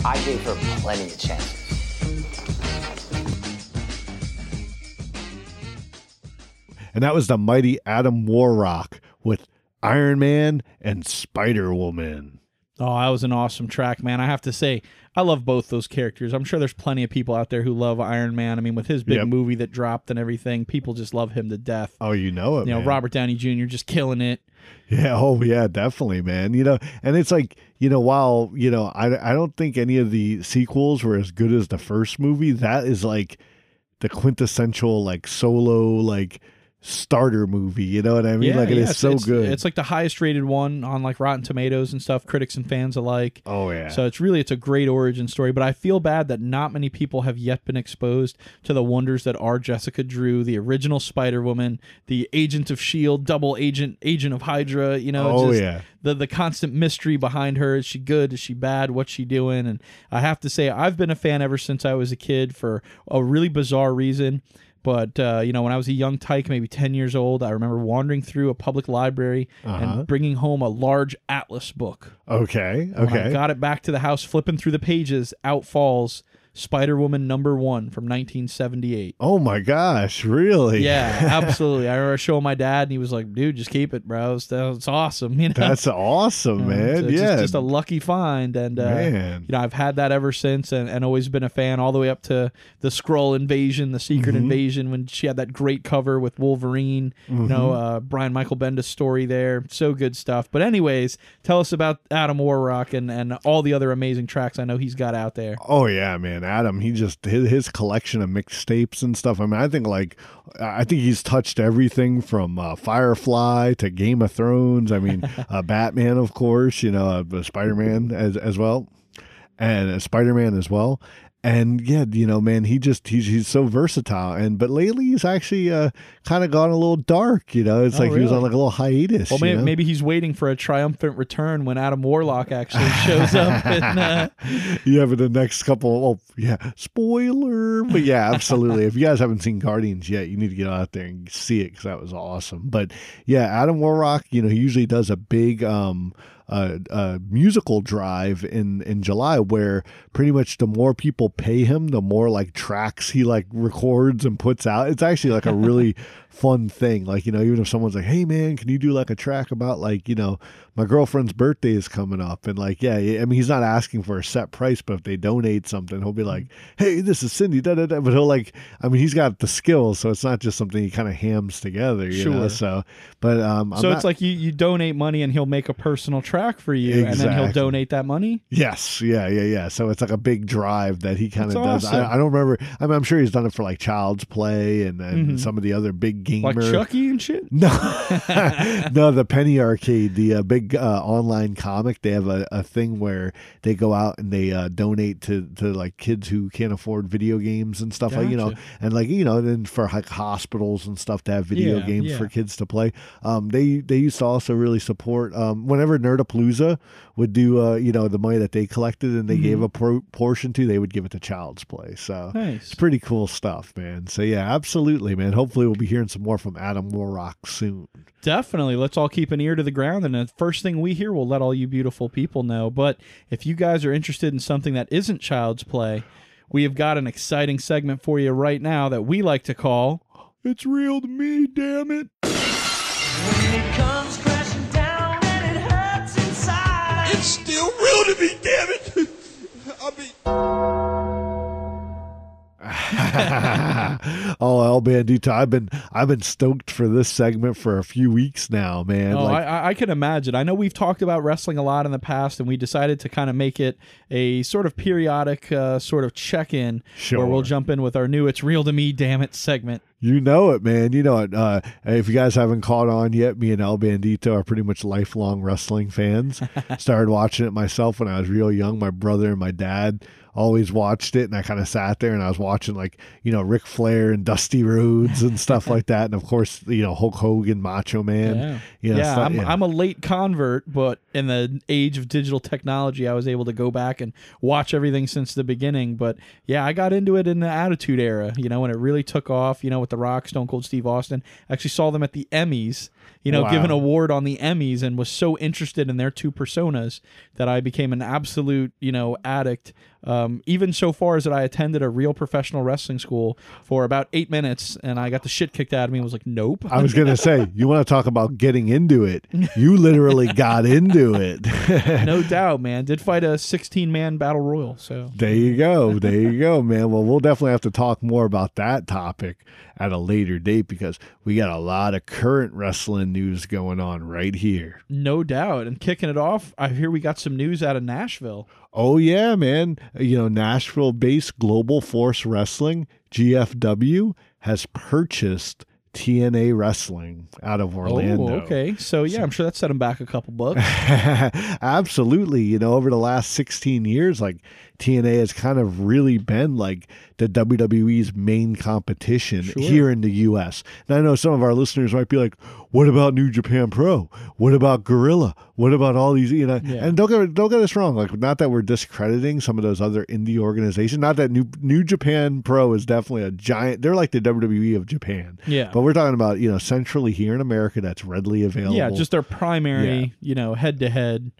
I gave her plenty of chances. And that was the mighty Adam Warrock with Iron Man and Spider Woman. Oh, that was an awesome track, man. I have to say, I love both those characters. I'm sure there's plenty of people out there who love Iron Man. I mean, with his big Yep. movie that dropped and everything, people just love him to death. Oh, you know it, You know, man. Robert Downey Jr. just killing it. Yeah, oh yeah, definitely, man. You know, and it's like, you know, while, you know, I I don't think any of the sequels were as good as the first movie, that is like the quintessential like solo like starter movie, you know what I mean? like it is it's- so it's- good. It's like the highest rated one on like Rotten Tomatoes and stuff, critics and fans alike. Oh yeah. So it's really it's a great origin story, but I feel bad that not many people have yet been exposed to the wonders that are Jessica Drew, the original Spider Woman, the Agent of Shield, double agent, agent of Hydra. You know, Oh, just yeah. the the constant mystery behind her. Is she good? Is she bad? What's she doing? And I have to say, I've been a fan ever since I was a kid for a really bizarre reason. But uh, you know, when I was a young tyke, maybe ten years old, I remember wandering through a public library Uh-huh. and bringing home a large atlas book. okay. When I Okay. got it back to the house, flipping through the pages, out falls Spider Woman number one from 1978. oh my gosh, really? Yeah, absolutely. I remember showing my dad, and he was like, "Dude, just keep it, bro. It's, it's awesome." You know, That's awesome, Uh, man. so it's yeah. just, just a lucky find, and uh, Man. you know I've had that ever since, and, and always been a fan, all the way up to the Skrull Invasion, the Secret Mhm. Invasion, when she had that great cover with Wolverine. You know, Mhm. uh, Brian Michael Bendis story there, so good stuff. But anyways, tell us about Adam Warrock and and all the other amazing tracks I know he's got out there. Oh yeah, man. Adam, he just his, his collection of mixtapes and stuff. I mean, I think like I think he's touched everything from uh, Firefly to Game of Thrones. I mean, uh, Batman, of course. You know, uh, Spider Man as as well, and uh, Spider Man as well. And yeah, you know, man, he just he's he's so versatile. And but lately he's actually uh, kind of gone a little dark. You know, it's Oh, like he was on like a little hiatus. Well, you maybe, know? maybe he's waiting for a triumphant return when Adam Warlock actually shows up. And, uh, yeah, but the next couple, Oh, yeah, spoiler, but yeah, absolutely. if you guys haven't seen Guardians yet, you need to get out there and see it because that was awesome. But yeah, Adam Warrock, you know, he usually does a big um, uh, uh, musical drive in in July where pretty much the more people pay him, the more like tracks he like records and puts out. It's actually like a really fun thing. Like you know, even if someone's like, "Hey man, can you do like a track about like you know my girlfriend's birthday is coming up?" and like, yeah, I mean, he's not asking for a set price, but if they donate something, he'll be like, "Hey, this is Cindy," da da da. But he'll like, I mean, he's got the skills, so it's not just something he kind of hams together, you know. Sure. So, but um, I'm so not- it's like you, you donate money and he'll make a personal track for you, and then he'll donate that money. Yes, yeah, yeah, yeah. So it's like a big drive that he kind of does. awesome. I, I don't remember. I mean, I'm sure he's done it for like Child's Play and, and Mhm. some of the other big gamer. Like Chucky and shit. No, no, the Penny Arcade, the uh, big uh, online comic. They have a, a thing where they go out and they uh, donate to, to like kids who can't afford video games and stuff like you know, and like you know, then for like hospitals and stuff to have video Yeah, games yeah. for kids to play. Um, they they used to also really support um, whenever Nerdapalooza would do uh, you know the money that they collected and they gave Mhm. a pro- portion to, they would give it to Child's Play. So Nice. it's pretty cool stuff, man. So yeah, absolutely, man. Hopefully, we'll be hearing some more from Adam Warrock soon. Definitely. Let's all keep an ear to the ground. And the first thing we hear, we'll let all you beautiful people know. But if you guys are interested in something that isn't child's play, we have got an exciting segment for you right now that we like to call It's Real to Me, damn it. It's still real to me, damn it! I mean, oh, El Bandito, I've been I've been stoked for this segment for a few weeks now, man. Oh, like, I, I can imagine. I know we've talked about wrestling a lot in the past, and we decided to kind of make it a sort of periodic uh, sort of check in where we'll jump in with our new It's Real to Me, damn it segment. You know it, man. You know it. Uh, if you guys haven't caught on yet, me and El Bandito are pretty much lifelong wrestling fans. Started watching it myself when I was real young. My brother and my dad always watched it, and I kind of sat there and I was watching like you know Ric Flair and Dusty Rhodes and stuff like that, and of course you know Hulk Hogan, Macho Man. Yeah, You know, yeah, stuff- I'm, I'm a late convert, but in the age of digital technology, I was able to go back and watch everything since the beginning. But yeah, I got into it in the Attitude Era, you know, when it really took off, you know, with The Rock, Stone Cold Steve Austin. I actually saw them at the Emmys, you know, give an award on the Emmys and was so interested in their two personas that I became an absolute, you know, addict. Um, even so far as that I attended a real professional wrestling school for about eight minutes and I got the shit kicked out of me and was like, nope. I was gonna say, you want to talk about getting into it? You literally got into it. no doubt, man. Did fight a 16 man battle royal. So There you go. There you go, man. Well, we'll definitely have to talk more about that topic at a later date because we got a lot of current wrestling news going on right here. no doubt. And kicking it off, I hear we got some news out of Nashville. Oh, yeah, man. You know, Nashville based Global Force Wrestling, GFW, has purchased TNA Wrestling out of oh, Orlando. Oh, okay. So yeah, I'm sure that set him back a couple bucks. Absolutely. You know, over the last 16 years, like TNA has kind of really been like the WWE's main competition Sure. here in the US. And I know some of our listeners might be like, what about New Japan Pro? What about Gorilla? What about all these, you know, Yeah. and don't get don't get us wrong, like not that we're discrediting some of those other indie organizations. Not that New New Japan Pro is definitely a giant they're like the WWE of Japan. Yeah. But we're talking about, you know, centrally here in America that's readily available yeah, just their primary, Yeah. you know, head to head.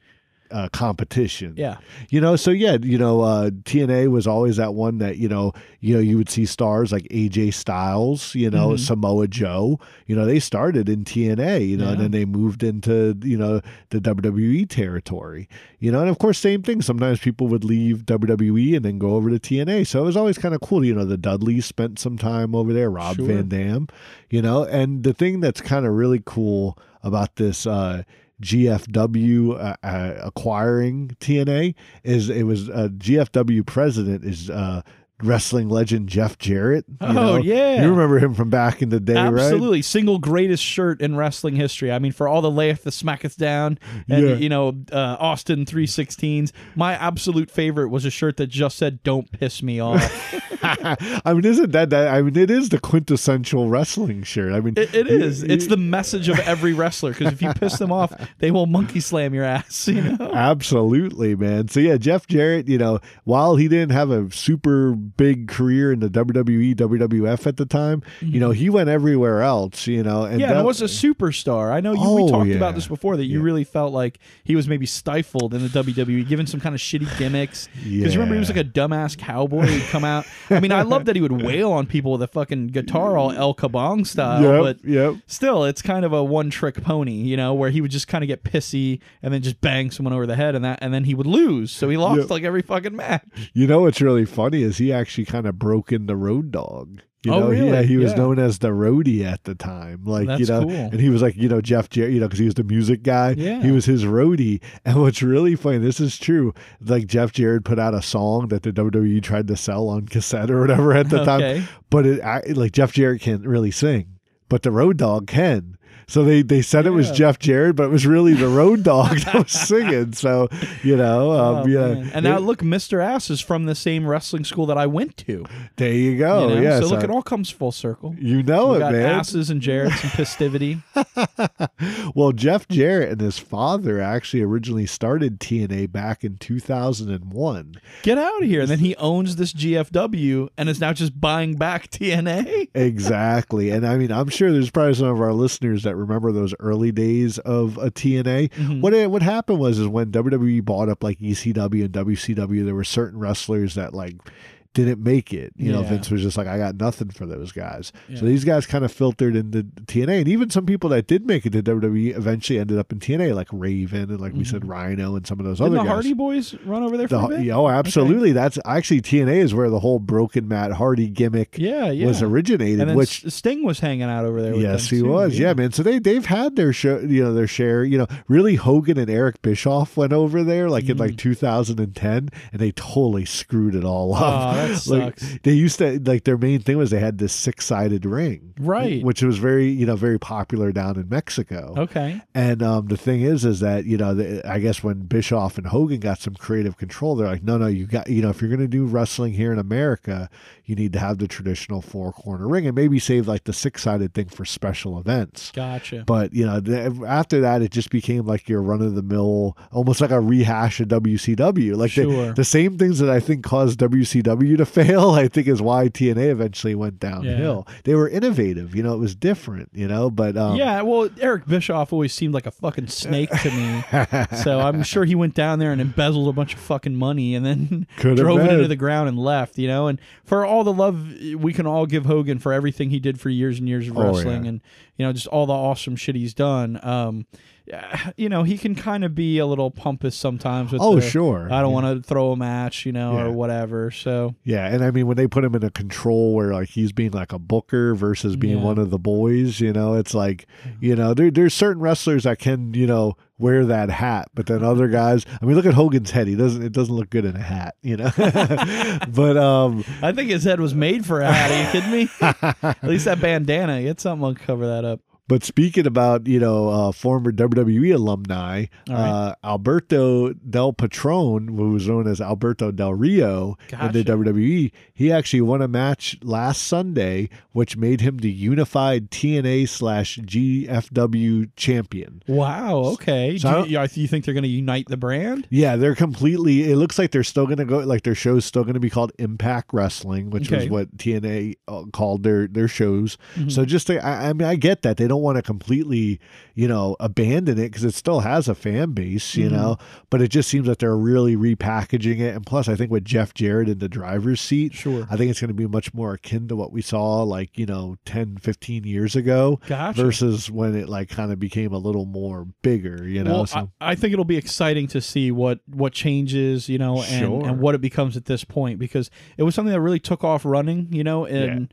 Uh, competition. Yeah. You know, so yeah, you know, uh, TNA was always that one that you know, you know, you would see stars like AJ Styles, you know, Mhm. Samoa Joe. You know, they started in TNA, you know, and then they moved into you know the WWE territory. You know, and of course, same thing. Sometimes people would leave WWE and then go over to TNA. So it was always kind of cool. You know, the Dudleys spent some time over there. Rob Sure. Van Dam. You know, and the thing that's kind of really cool about this. Uh, GFW uh, uh, acquiring TNA is it was uh, GFW president is uh, wrestling legend Jeff Jarrett. you Oh, know? yeah. you remember him from back in the day, right? Absolutely, single greatest shirt in wrestling history. I mean, for all the layeth the smacketh down, and Yeah. you know, uh, Austin three sixteens. My absolute favorite was a shirt that just said "Don't piss me off." I mean, isn't that, that? I mean, it is the quintessential wrestling shirt. I mean, It, it you- is. It's the message of every wrestler because if you piss them off, they will monkey slam your ass. You know. Absolutely, man. So yeah, Jeff Jarrett, you know, while he didn't have a super big career in the WWE, WWF at the time, you know, he went everywhere else, you know, and Mm-hmm. yeah, that- it was a superstar. I know you, we Oh, talked yeah. about this before that you really felt like he was maybe stifled in the WWE, given some kind of shitty gimmicks. Because you remember he was like a dumbass cowboy who'd come out. I mean, I love that he would wail on people with a fucking guitar all El Kabong style, Yep, but yep. still, it's kind of a one trick pony, you know, where he would just kind of get pissy and then just bang someone over the head, and that, and then he would lose. So he lost Yep. like every fucking match. You know what's really funny is he actually kind of broke in the road dog. You Oh, know, really? yeah, he was Yeah. known as the roadie at the time. Like, you know, cool. and he was like, you know, Jeff Jarrett, you know, because he was the music guy. Yeah. He was his roadie. And what's really funny, this is true. Like, Jeff Jarrett put out a song that the WWE tried to sell on cassette or whatever at the Okay. time. But it, I, like, Jeff Jarrett can't really sing. but the road dog can. So they, they said it was Jeff Jarrett, but it was really the road dog that was singing. So you know, um, Oh, yeah. man. And now look, Mr. Ass is from the same wrestling school that I went to. there you go. you know? yeah, so look, it all comes full circle. you know We it, got man. asses and Jarrett's and festivity. Well, Jeff Jarrett and his father actually originally started TNA back in 2001. Get out of here. And then he owns this GFW and is now just buying back TNA. Exactly. And I mean, I'm sure there's probably some of our listeners that remember those early days of a TNA. Mm-hmm. What it, what happened was is when WWE bought up like ECW and WCW, there were certain wrestlers that like didn't make it. You know, Vince was just like, I got nothing for those guys. Yeah. So these guys kind of filtered into TNA. And even some people that did make it to WWE eventually ended up in TNA, like Raven and like we said, Rhino and some of those Didn't other Mm-hmm. the guys. Hardy Boys run over there for The, a bit? yeah, oh, absolutely. That's actually TNA is where the whole broken Matt Hardy gimmick Yeah, yeah. was originated, which Sting was hanging out over there. With yes, he too, was. Yeah. man. So they they've had their show, you know, their share. You know, really Hogan and Eric Bischoff went over there like in Mm. like 2010, and they totally screwed it all up. Oh, that like they used to like their main thing was they had this six sided ring, Right. Which was very you know very popular down in Mexico. Okay. And um, the thing is, is that you know, the, I guess when Bischoff and Hogan got some creative control, they're like, no, no, you got, you know, if you're going to do wrestling here in America, you need to have the traditional four corner ring and maybe save like the six sided thing for special events. Gotcha. But you know, the, after that, it just became like your run of the mill, almost like a rehash of WCW. Like Sure. the, the same things that I think caused WCW to fail, I think is why TNA eventually went downhill. They were innovative, you know, it was different, you know. But um, yeah, well, Eric Bischoff always seemed like a fucking snake to me. so I'm sure he went down there and embezzled a bunch of fucking money and then drove it into the ground and left, you know? And for all the love we can all give Hogan for everything he did for years and years of Oh, wrestling yeah. and, you know, just all the awesome shit he's done. Um, yeah, you know, he can kind of be a little pompous sometimes with Oh, the, sure. I don't Yeah. want to throw a match, you know, Yeah. or whatever. So Yeah, and I mean when they put him in a control where like he's being like a booker versus being Yeah. one of the boys, you know, it's like you know there there's certain wrestlers that can you know wear that hat, but then other guys. I mean, look at Hogan's head; he doesn't it doesn't look good in a hat, you know. but um, I think his head was made for a hat. Are you kidding me? At least that bandana. Get something to cover that up. But speaking about you know uh, former WWE alumni, right. uh, Alberto Del Patron, who was known as Alberto Del Rio in the WWE, he actually won a match last Sunday, which made him the unified TNA slash GFW champion. Wow. Okay. So do, you, you think they're going to unite the brand? Yeah, they're completely. It looks like they're still going to go. Like their show's still going to be called Impact Wrestling, which Okay. was what TNA uh, called their their shows. Mhm. So just, to, I, I mean, I get that they don't want to completely, you know, abandon it because it still has a fan base, you Mhm. know. But it just seems that they're really repackaging it. And plus, I think with Jeff Jarrett in the driver's seat, Sure. I think it's going to be much more akin to what we saw like you know 10, 15 years ago, Gotcha. versus when it like kind of became a little more bigger, you know. well, so. I, I think it'll be exciting to see what what changes, you know, and, Sure. and what it becomes at this point because it was something that really took off running, you know, in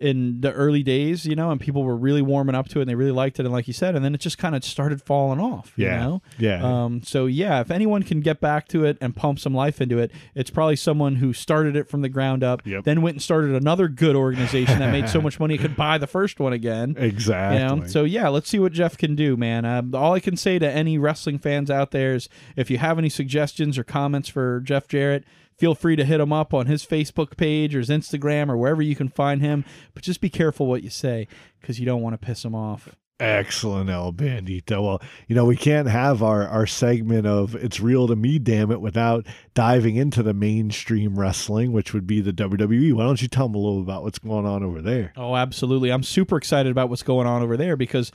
in the early days, you know, and people were really warming up to it and they really liked it, and like you said, and then it just kind of started falling off, you Yeah. know. Yeah. Um. So yeah, if anyone can get back to it and pump some life into it, it's probably someone who started it from the ground up, then went and started another good organization that made so much money it could buy the first one again. Exactly. You know? So yeah, let's see what Jeff can do, man. Um, all I can say to any wrestling fans out there is, if you have any suggestions or comments for Jeff Jarrett, feel free to hit him up on his Facebook page or his Instagram or wherever you can find him. But just be careful what you say because you don't want to piss him off. Excellent, El Bandito. Well, you know, we can't have our, our segment of It's Real to Me, damn it, without diving into the mainstream wrestling, which would be the WWE. Why don't you tell them a little about what's going on over there? Oh, absolutely. I'm super excited about what's going on over there because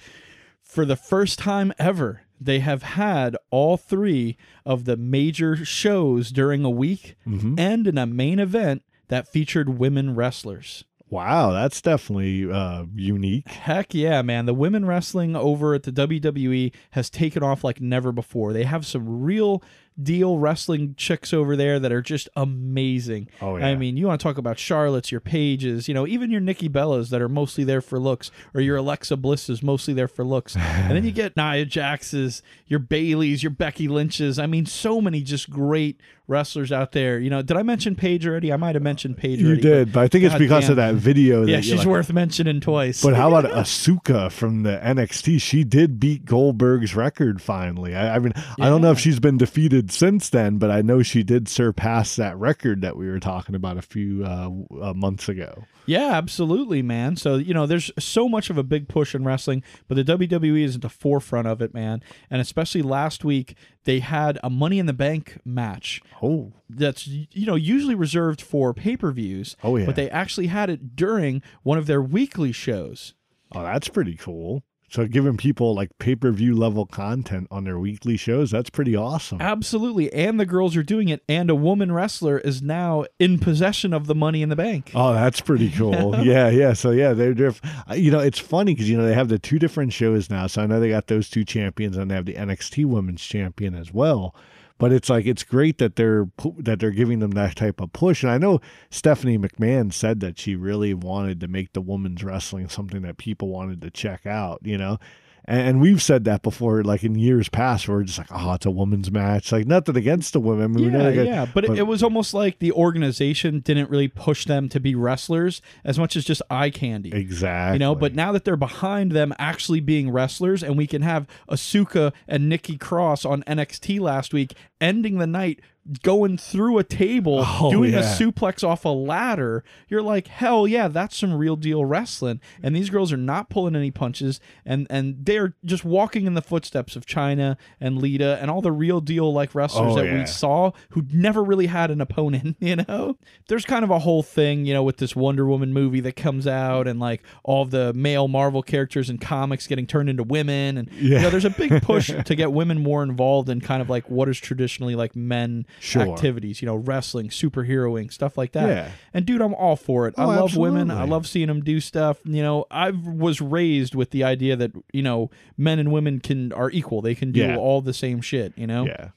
for the first time ever, they have had all three of the major shows during a week Mhm. and in a main event that featured women wrestlers. Wow, that's definitely uh, unique. Heck yeah, man. The women wrestling over at the WWE has taken off like never before. They have some real deal wrestling chicks over there that are just amazing. Oh, yeah. I mean, you want to talk about Charlotte's, your Paiges, you know, even your Nikki Bellas that are mostly there for looks, or your Alexa Blisses mostly there for looks. and then you get Nia Jax's, your Bayleys, your Becky Lynch's. I mean, so many just great wrestlers out there. You know, did I mention Paige already? I might have mentioned Paige You already. did, but I think it's God because of that video. That Yeah, she's like- worth mentioning twice. But how about Asuka from the NXT? She did beat Goldberg's record finally. I, I mean, I don't know if she's been defeated since then, but I know she did surpass that record that we were talking about a few uh, uh, months ago. Yeah, absolutely, man. So, you know, there's so much of a big push in wrestling, but the WWE is at the forefront of it, man. And especially last week, they had a Money in the Bank match. Oh. That's, you know, usually reserved for pay per views. Oh, yeah. But they actually had it during one of their weekly shows. Oh, that's pretty cool. So giving people like pay per view level content on their weekly shows, that's pretty awesome. Absolutely. And the girls are doing it. And a woman wrestler is now in possession of the Money in the Bank. Oh, that's pretty cool. yeah, yeah. So yeah, they're, they're you know, it's funny because you know they have the two different shows now. So I know they got those two champions, and they have the NXT Women's Champion as well. But it's like it's great that they're that they're giving them that type of push. And I know Stephanie McMahon said that she really wanted to make the women's wrestling something that people wanted to check out. You know. And and we've said that before, like in years past, where we're just like, oh, it's a women's match. Like nothing against the women. I mean, Yeah, got- yeah, but, it, it was almost like the organization didn't really push them to be wrestlers as much as just eye candy. exactly. You know, but now that they're behind them actually being wrestlers, and we can have Asuka and Nikki Cross on NXT last week, ending the night going through a table, Oh, doing a suplex off a ladder. You're like, hell yeah, that's some real deal wrestling. And these girls are not pulling any punches, and and they're just walking in the footsteps of Chyna and Lita and all the real deal like wrestlers Oh, that yeah. we saw who never really had an opponent. You know, there's kind of a whole thing, you know, with this Wonder Woman movie that comes out, and like all the male Marvel characters and comics getting turned into women, and you Yeah. know, there's a big push to get women more involved in kind of like what is traditionally like men Sure. activities, you know, wrestling, superheroing, stuff like that. Yeah. And dude, I'm all for it. I Oh, love women. I love seeing them do stuff. You know, I was raised with the idea that you know men and women can are equal. They can do Yeah. all the same shit. You know. Yeah.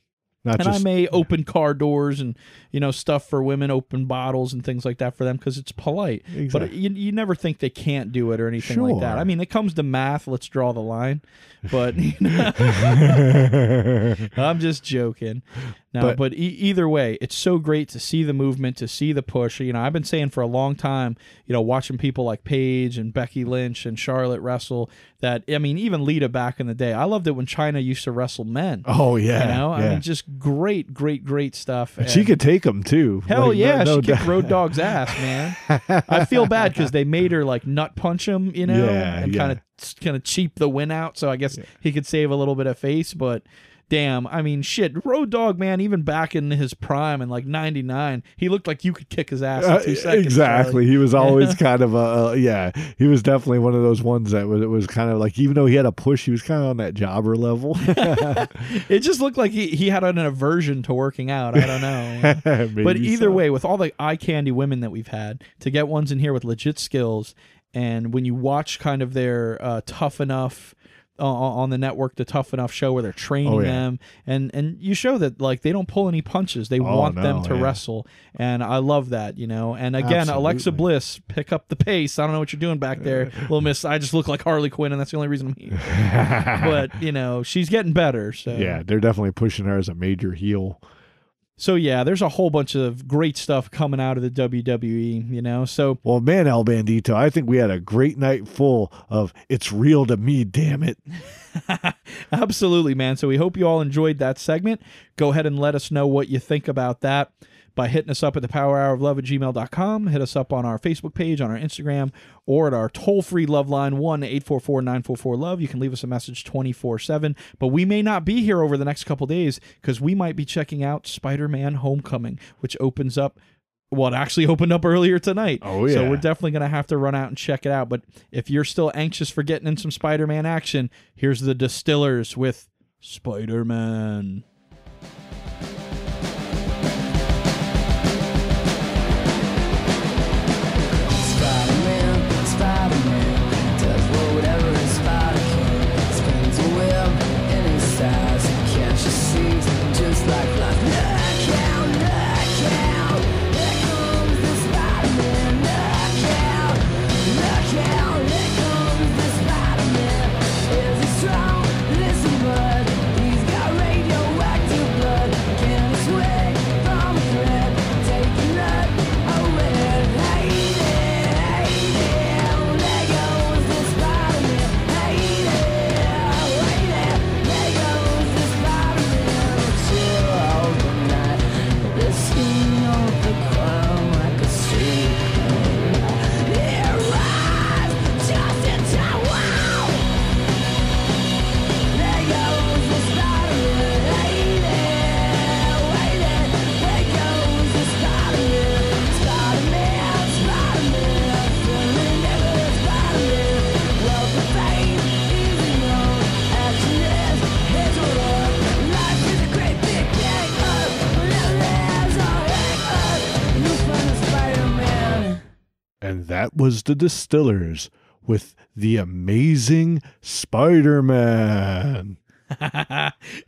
Not and just I may open car doors and you know stuff for women, open bottles and things like that for them because it's polite. But you, you never think they can't do it or anything like that. I mean, it comes to math. Let's draw the line. But you know, I'm just joking. No, But- but, e- either way, it's so great to see the movement, to see the push. You know, I've been saying for a long time, you know, watching people like Paige and Becky Lynch and Charlotte wrestle. That I mean, even Lita back in the day, I loved it when Chyna used to wrestle men. Oh, yeah, you know, I yeah. mean, just great, great, great stuff. And she could take them too. Hell Like, yeah, no she kicked doubt. Road Dog's ass, man. I feel bad because they made her like nut punch him, you know, Yeah, and yeah. kind of kind of cheap the win out. So I guess he could save a little bit of face, but damn, I mean, shit, Road Dog, man, even back in his prime in like '99, he looked like you could kick his ass in Uh, two seconds. exactly. Charlie. He was always kind of a uh, yeah. He was definitely one of those ones that was it was kind of like even though he had a push, he was kind of on that jobber level. it just looked like he, he had an aversion to working out. I don't know. But either so. way, with all the eye candy women that we've had, to get ones in here with legit skills, and when you watch kind of their uh, tough enough. Uh, on the network, the tough enough show where they're training Oh, yeah. them, and and you show that like they don't pull any punches. They Oh, want them to yeah. wrestle, and I love that, you know. And again, Alexa Bliss, pick up the pace. I don't know what you're doing back there, little miss. I just look like Harley Quinn, and that's the only reason I'm here. but you know, she's getting better. So yeah, they're definitely pushing her as a major heel. So yeah, there's a whole bunch of great stuff coming out of the WWE, you know. So Well, man, El Bandito, I think we had a great night full of "It's real to me." Damn it! absolutely, man. So we hope you all enjoyed that segment. Go ahead and let us know what you think about that by hitting us up at the power hour of love at gmail.com. Hit us up on our Facebook page, on our Instagram, or at our toll free love line 1 844 944 love. You can leave us a message 24 7. But we may not be here over the next couple days because we might be checking out Spider Man Homecoming, which opens up. Well, it actually opened up earlier tonight. Oh, yeah. So we're definitely going to have to run out and check it out. But if you're still anxious for getting in some Spider Man action, here's the Distillers with Spider-Man, was the Distillers with the amazing Spider Man.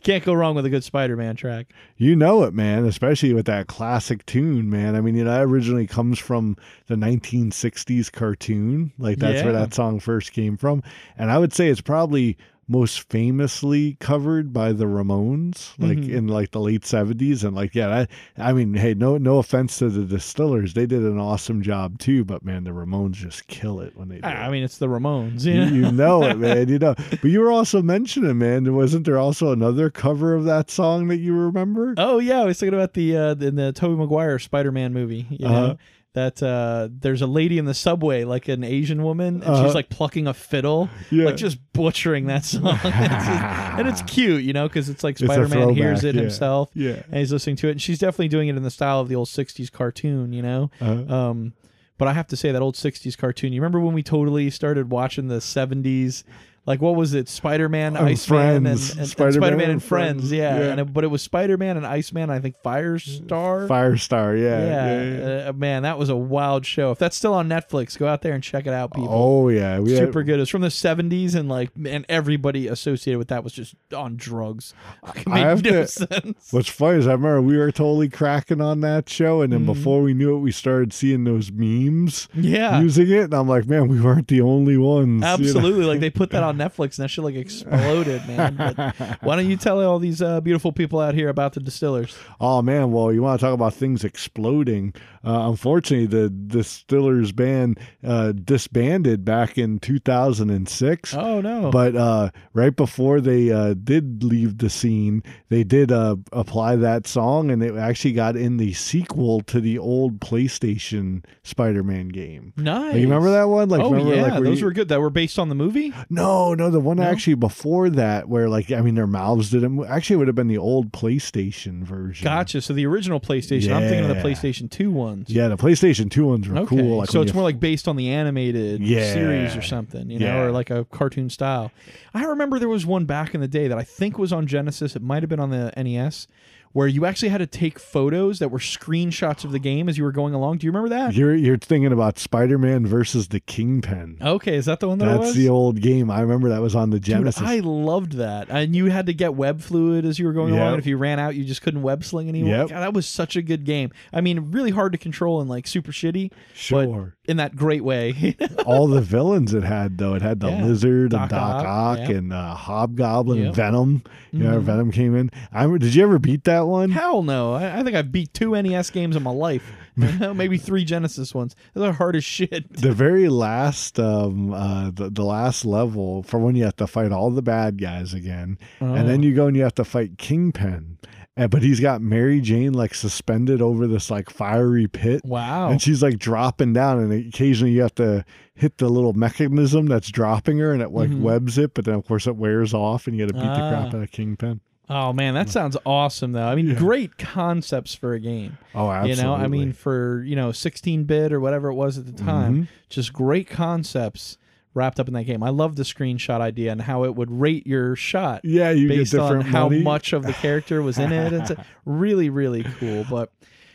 Can't go wrong with a good Spider-Man track. You know it, man, especially with that classic tune, man. I mean, you know, that originally comes from the 1960s cartoon. Like, that's where that song first came from. And I would say it's probably most famously covered by the Ramones, like Mhm. in like the late 70s. And like, yeah, that, I mean, hey, no, no offense to the Distillers. They did an awesome job too, but man, the Ramones just kill it when they do I it. I mean, it's the Ramones. You, You know? you know it, man. You know, but you were also mentioning, man. Wasn't there also another cover of that song that you remember? Oh yeah, I was thinking about the uh in the Tobey Maguire Spider-Man movie. You know Uh-huh. That uh there's a lady in the subway, like an Asian woman, and Uh-huh. she's like plucking a fiddle, Yeah. like just butchering that song. It's just- and it's cute, you know, because it's like Spider-Man hears it yeah. himself, Yeah. and he's listening to it, and she's definitely doing it in the style of the old '60s cartoon, you know. Uh-huh. Um, but I have to say that old '60s cartoon. You remember when we totally started watching the '70s? Like what was it? Spider-Man, Oh, Iceman, and, and, Spider-Man Spider-Man and and Friends. Yeah, Yeah. And it- but it was Spider-Man and Iceman. I think Firestar. Firestar, yeah. yeah, yeah, yeah. Uh, man, that was a wild show. If that's still on Netflix, go out there and check it out, people. Oh yeah, we had- Super good. It was from the '70s, and like, and everybody associated with that was just on drugs. I have no to- sense. What's funny is I remember we were totally cracking on that show, and then Mhm. before we knew it, we started seeing those memes, Yeah. using it, and I'm like, man, we weren't the only ones. you know? Absolutely, like they put that on Netflix, and that shit like exploded, man. But why don't you tell all these uh, beautiful people out here about the distillers? Oh man, well, you want to talk about things exploding? Uh, unfortunately, the Distillers band uh, disbanded back in 2006. Oh no! But uh, right before they uh, did leave the scene, they did uh, apply that song, and it actually got in the sequel to the old PlayStation Spider-Man game. Nice. Like, you remember that one? Like, oh remember, yeah, like, those you- were good. That were based on the movie. No, no, the one No? actually before that, where like I mean, their mouths didn't. move. Actually, it would have been the old PlayStation version. Gotcha. So the original PlayStation. I'm thinking of the PlayStation Two ones. Yeah, the PlayStation Two ones were Okay. cool. Like so it's you- more like based on the animated Yeah. series or something, you know, Yeah. or like a cartoon style. I remember there was one back in the day that I think was on Genesis. It might have been on the NES, where you actually had to take photos that were screenshots of the game as you were going along. Do you remember that? You're you're thinking about Spider-Man versus the Kingpin. Okay, is that the one that That's was? the old game. I remember that was on the Dude, Genesis. I loved that. And you had to get web fluid as you were going Yep. along. And if you ran out, you just couldn't web sling anymore. Yep. God, that was such a good game. I mean, really hard to control and like super shitty. Sure. But in that great way. All the villains it had though. It had the Yeah. lizard Doc and Doc Ock, Ock yep. and uh, Hobgoblin Yep. and Venom. You know, Mhm. Venom came in. I did you ever beat that one? Hell no. I, I think I've beat two NES games in my life. Maybe three Genesis ones. They're hard as shit. the very last um uh the, the last level for when you have to fight all the bad guys again and then Oh. you go and you have to fight kingpin and, but he's got mary jane like suspended over this like fiery pit Wow. and she's like dropping down and occasionally you have to hit the little mechanism that's dropping her and it like Mhm. webs it but then of course it wears off and you gotta beat the crap Ah. out of kingpin Oh man, that sounds awesome though. I mean, great concepts for a game. oh absolutely You know, I mean, for you know, 16-bit or whatever it was at the time, Mhm. just great concepts wrapped up in that game. I love the screenshot idea and how it would rate your shot. Yeah, you get based on how money. much of the character was in it. It's really, really cool. But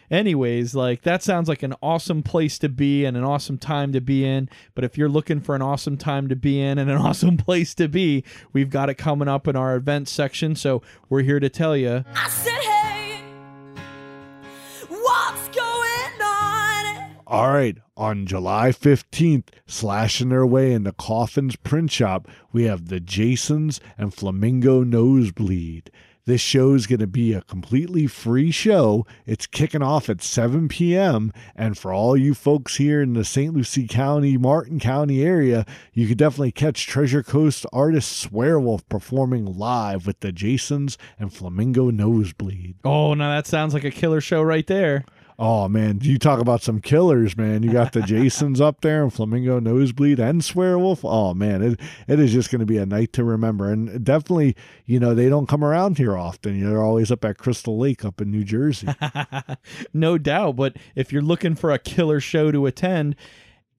anyways, like that sounds like an awesome place to be and an awesome time to be in. But if you're looking for an awesome time to be in and an awesome place to be, we've got it coming up in our events section. So we're here to tell you. I said, hey, what's going on? All right, on July 15th, slashing their way into Coffin's print shop, we have the Jasons and Flamingo Nosebleed. This show is going to be a completely free show. It's kicking off at 7 p.m. And for all you folks here in the St. Lucie County, Martin County area, you could definitely catch Treasure Coast artist Swearwolf performing live with the Jasons and Flamingo Nosebleed. Oh, now that sounds like a killer show right there. Oh man, you talk about some killers, man. You got the Jasons up there and Flamingo Nosebleed and Swearwolf. Oh man, it it is just going to be a night to remember. And definitely, you know, they don't come around here often. They're always up at Crystal Lake up in New Jersey. no doubt. But if you're looking for a killer show to attend,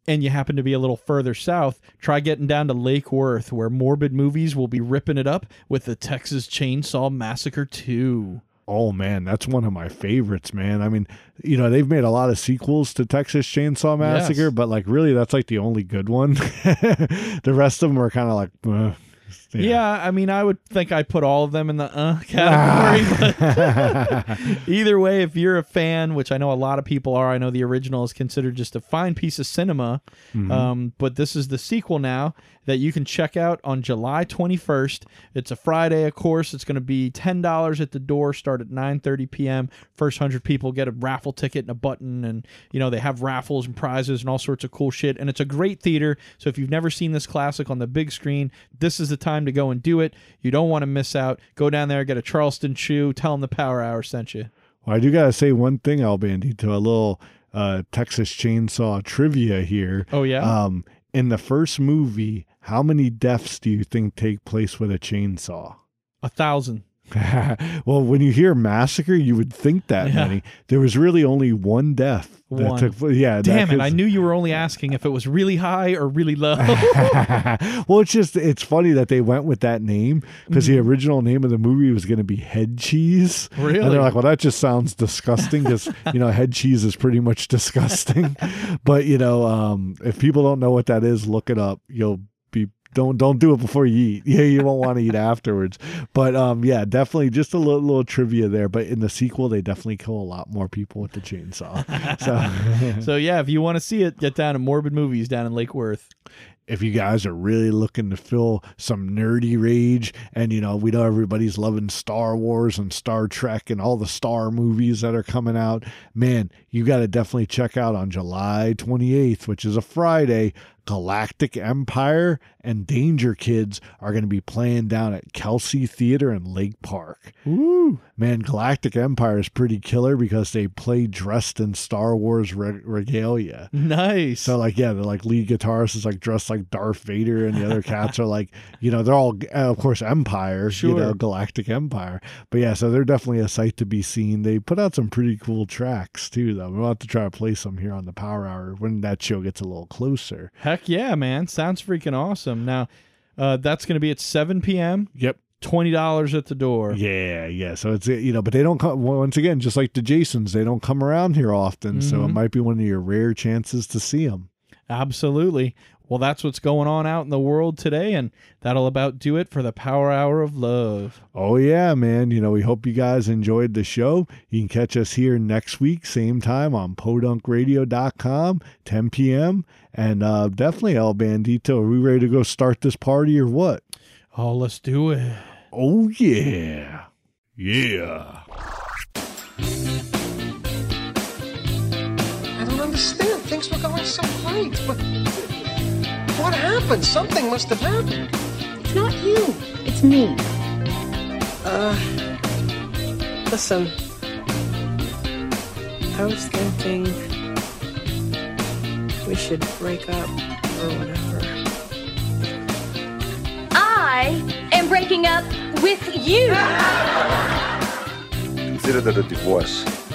and you happen to be a little further south, try getting down to Lake Worth, where Morbid Movies will be ripping it up with the Texas Chainsaw Massacre 2. Oh man, that's one of my favorites, man. I mean, you know, they've made a lot of sequels to Texas Chainsaw Massacre, Yes. but like really that's like the only good one. the rest of them are kind of like uh, Yeah. I mean, I would think I put all of them in the uh category. but either way, if you're a fan, which I know a lot of people are, I know the original is considered just a fine piece of cinema. Mhm. Um, but this is the sequel now that you can check out on July 21st. It's a Friday, of course. It's going to be ten dollars at the door. Start at 9:30 p.m. First hundred people get a raffle ticket and a button, and you know they have raffles and prizes and all sorts of cool shit. And it's a great theater. So if you've never seen this classic on the big screen, this is the time to go and do it. You don't want to miss out. Go down there, get a Charleston chew. Tell them the Power Hour sent you. Well, I do gotta say one thing, El Bandito, a little uh, Texas Chainsaw trivia here. Oh, yeah? Um, in the first movie, how many deaths do you think take place with a chainsaw? A thousand. well, when you hear massacre, you would think that Yeah. many. There was really only one death that One. took place. Yeah, Damn it! I knew you were only asking if it was really high or really low. well, it's just it's funny that they went with that name because the original name of the movie was going to be Head Cheese. Really? And they're like, well, that just sounds disgusting because you know head cheese is pretty much disgusting. but you know, um, if people don't know what that is, look it up. You'll don't don't do it before you eat. Yeah, you won't want to eat afterwards. But um, yeah, definitely just a little, little trivia there. But in the sequel, they definitely kill a lot more people with the chainsaw. So. so yeah, if you want to see it, get down to Morbid Movies down in Lake Worth. if you guys are really looking to fill some nerdy rage and you know we know everybody's loving star wars and star trek and all the star movies that are coming out man you got to definitely check out on july 28th which is a friday galactic empire and danger kids are going to be playing down at kelsey theater in lake park Ooh. man galactic empire is pretty killer because they play dressed in star wars re- regalia Nice. so like yeah, the like lead guitarist is like dressed like Darth Vader, and the other cats are like you know they're all uh, of course Empire, you know Sure. Galactic Empire. But yeah, so they're definitely a sight to be seen. They put out some pretty cool tracks too, though. We'll have to try to play some here on the Power Hour when that show gets a little closer. Heck yeah, man! Sounds freaking awesome. Now, uh, that's going to be at 7 p.m. Yep. Twenty dollars at the door. Yeah, yeah. So it's you know, but they don't come once again, just like the Jasons, they don't come around here often. So it Mhm. might be one of your rare chances to see them. Absolutely. Well, that's what's going on out in the world today, and that'll about do it for the Power Hour of Love. Oh, yeah, man. You know, we hope you guys enjoyed the show. You can catch us here next week, same time on podunkradio.com, 10 p.m. And uh, definitely, El Bandito, are we ready to go start this party or what? Oh, let's do it. Oh, yeah. Yeah. I don't understand. Things were going so great, but what happened? Something must have happened. It's not you. It's me. Uh, listen. I was thinking we should break up or whatever. I am breaking up with you. Consider that a divorce.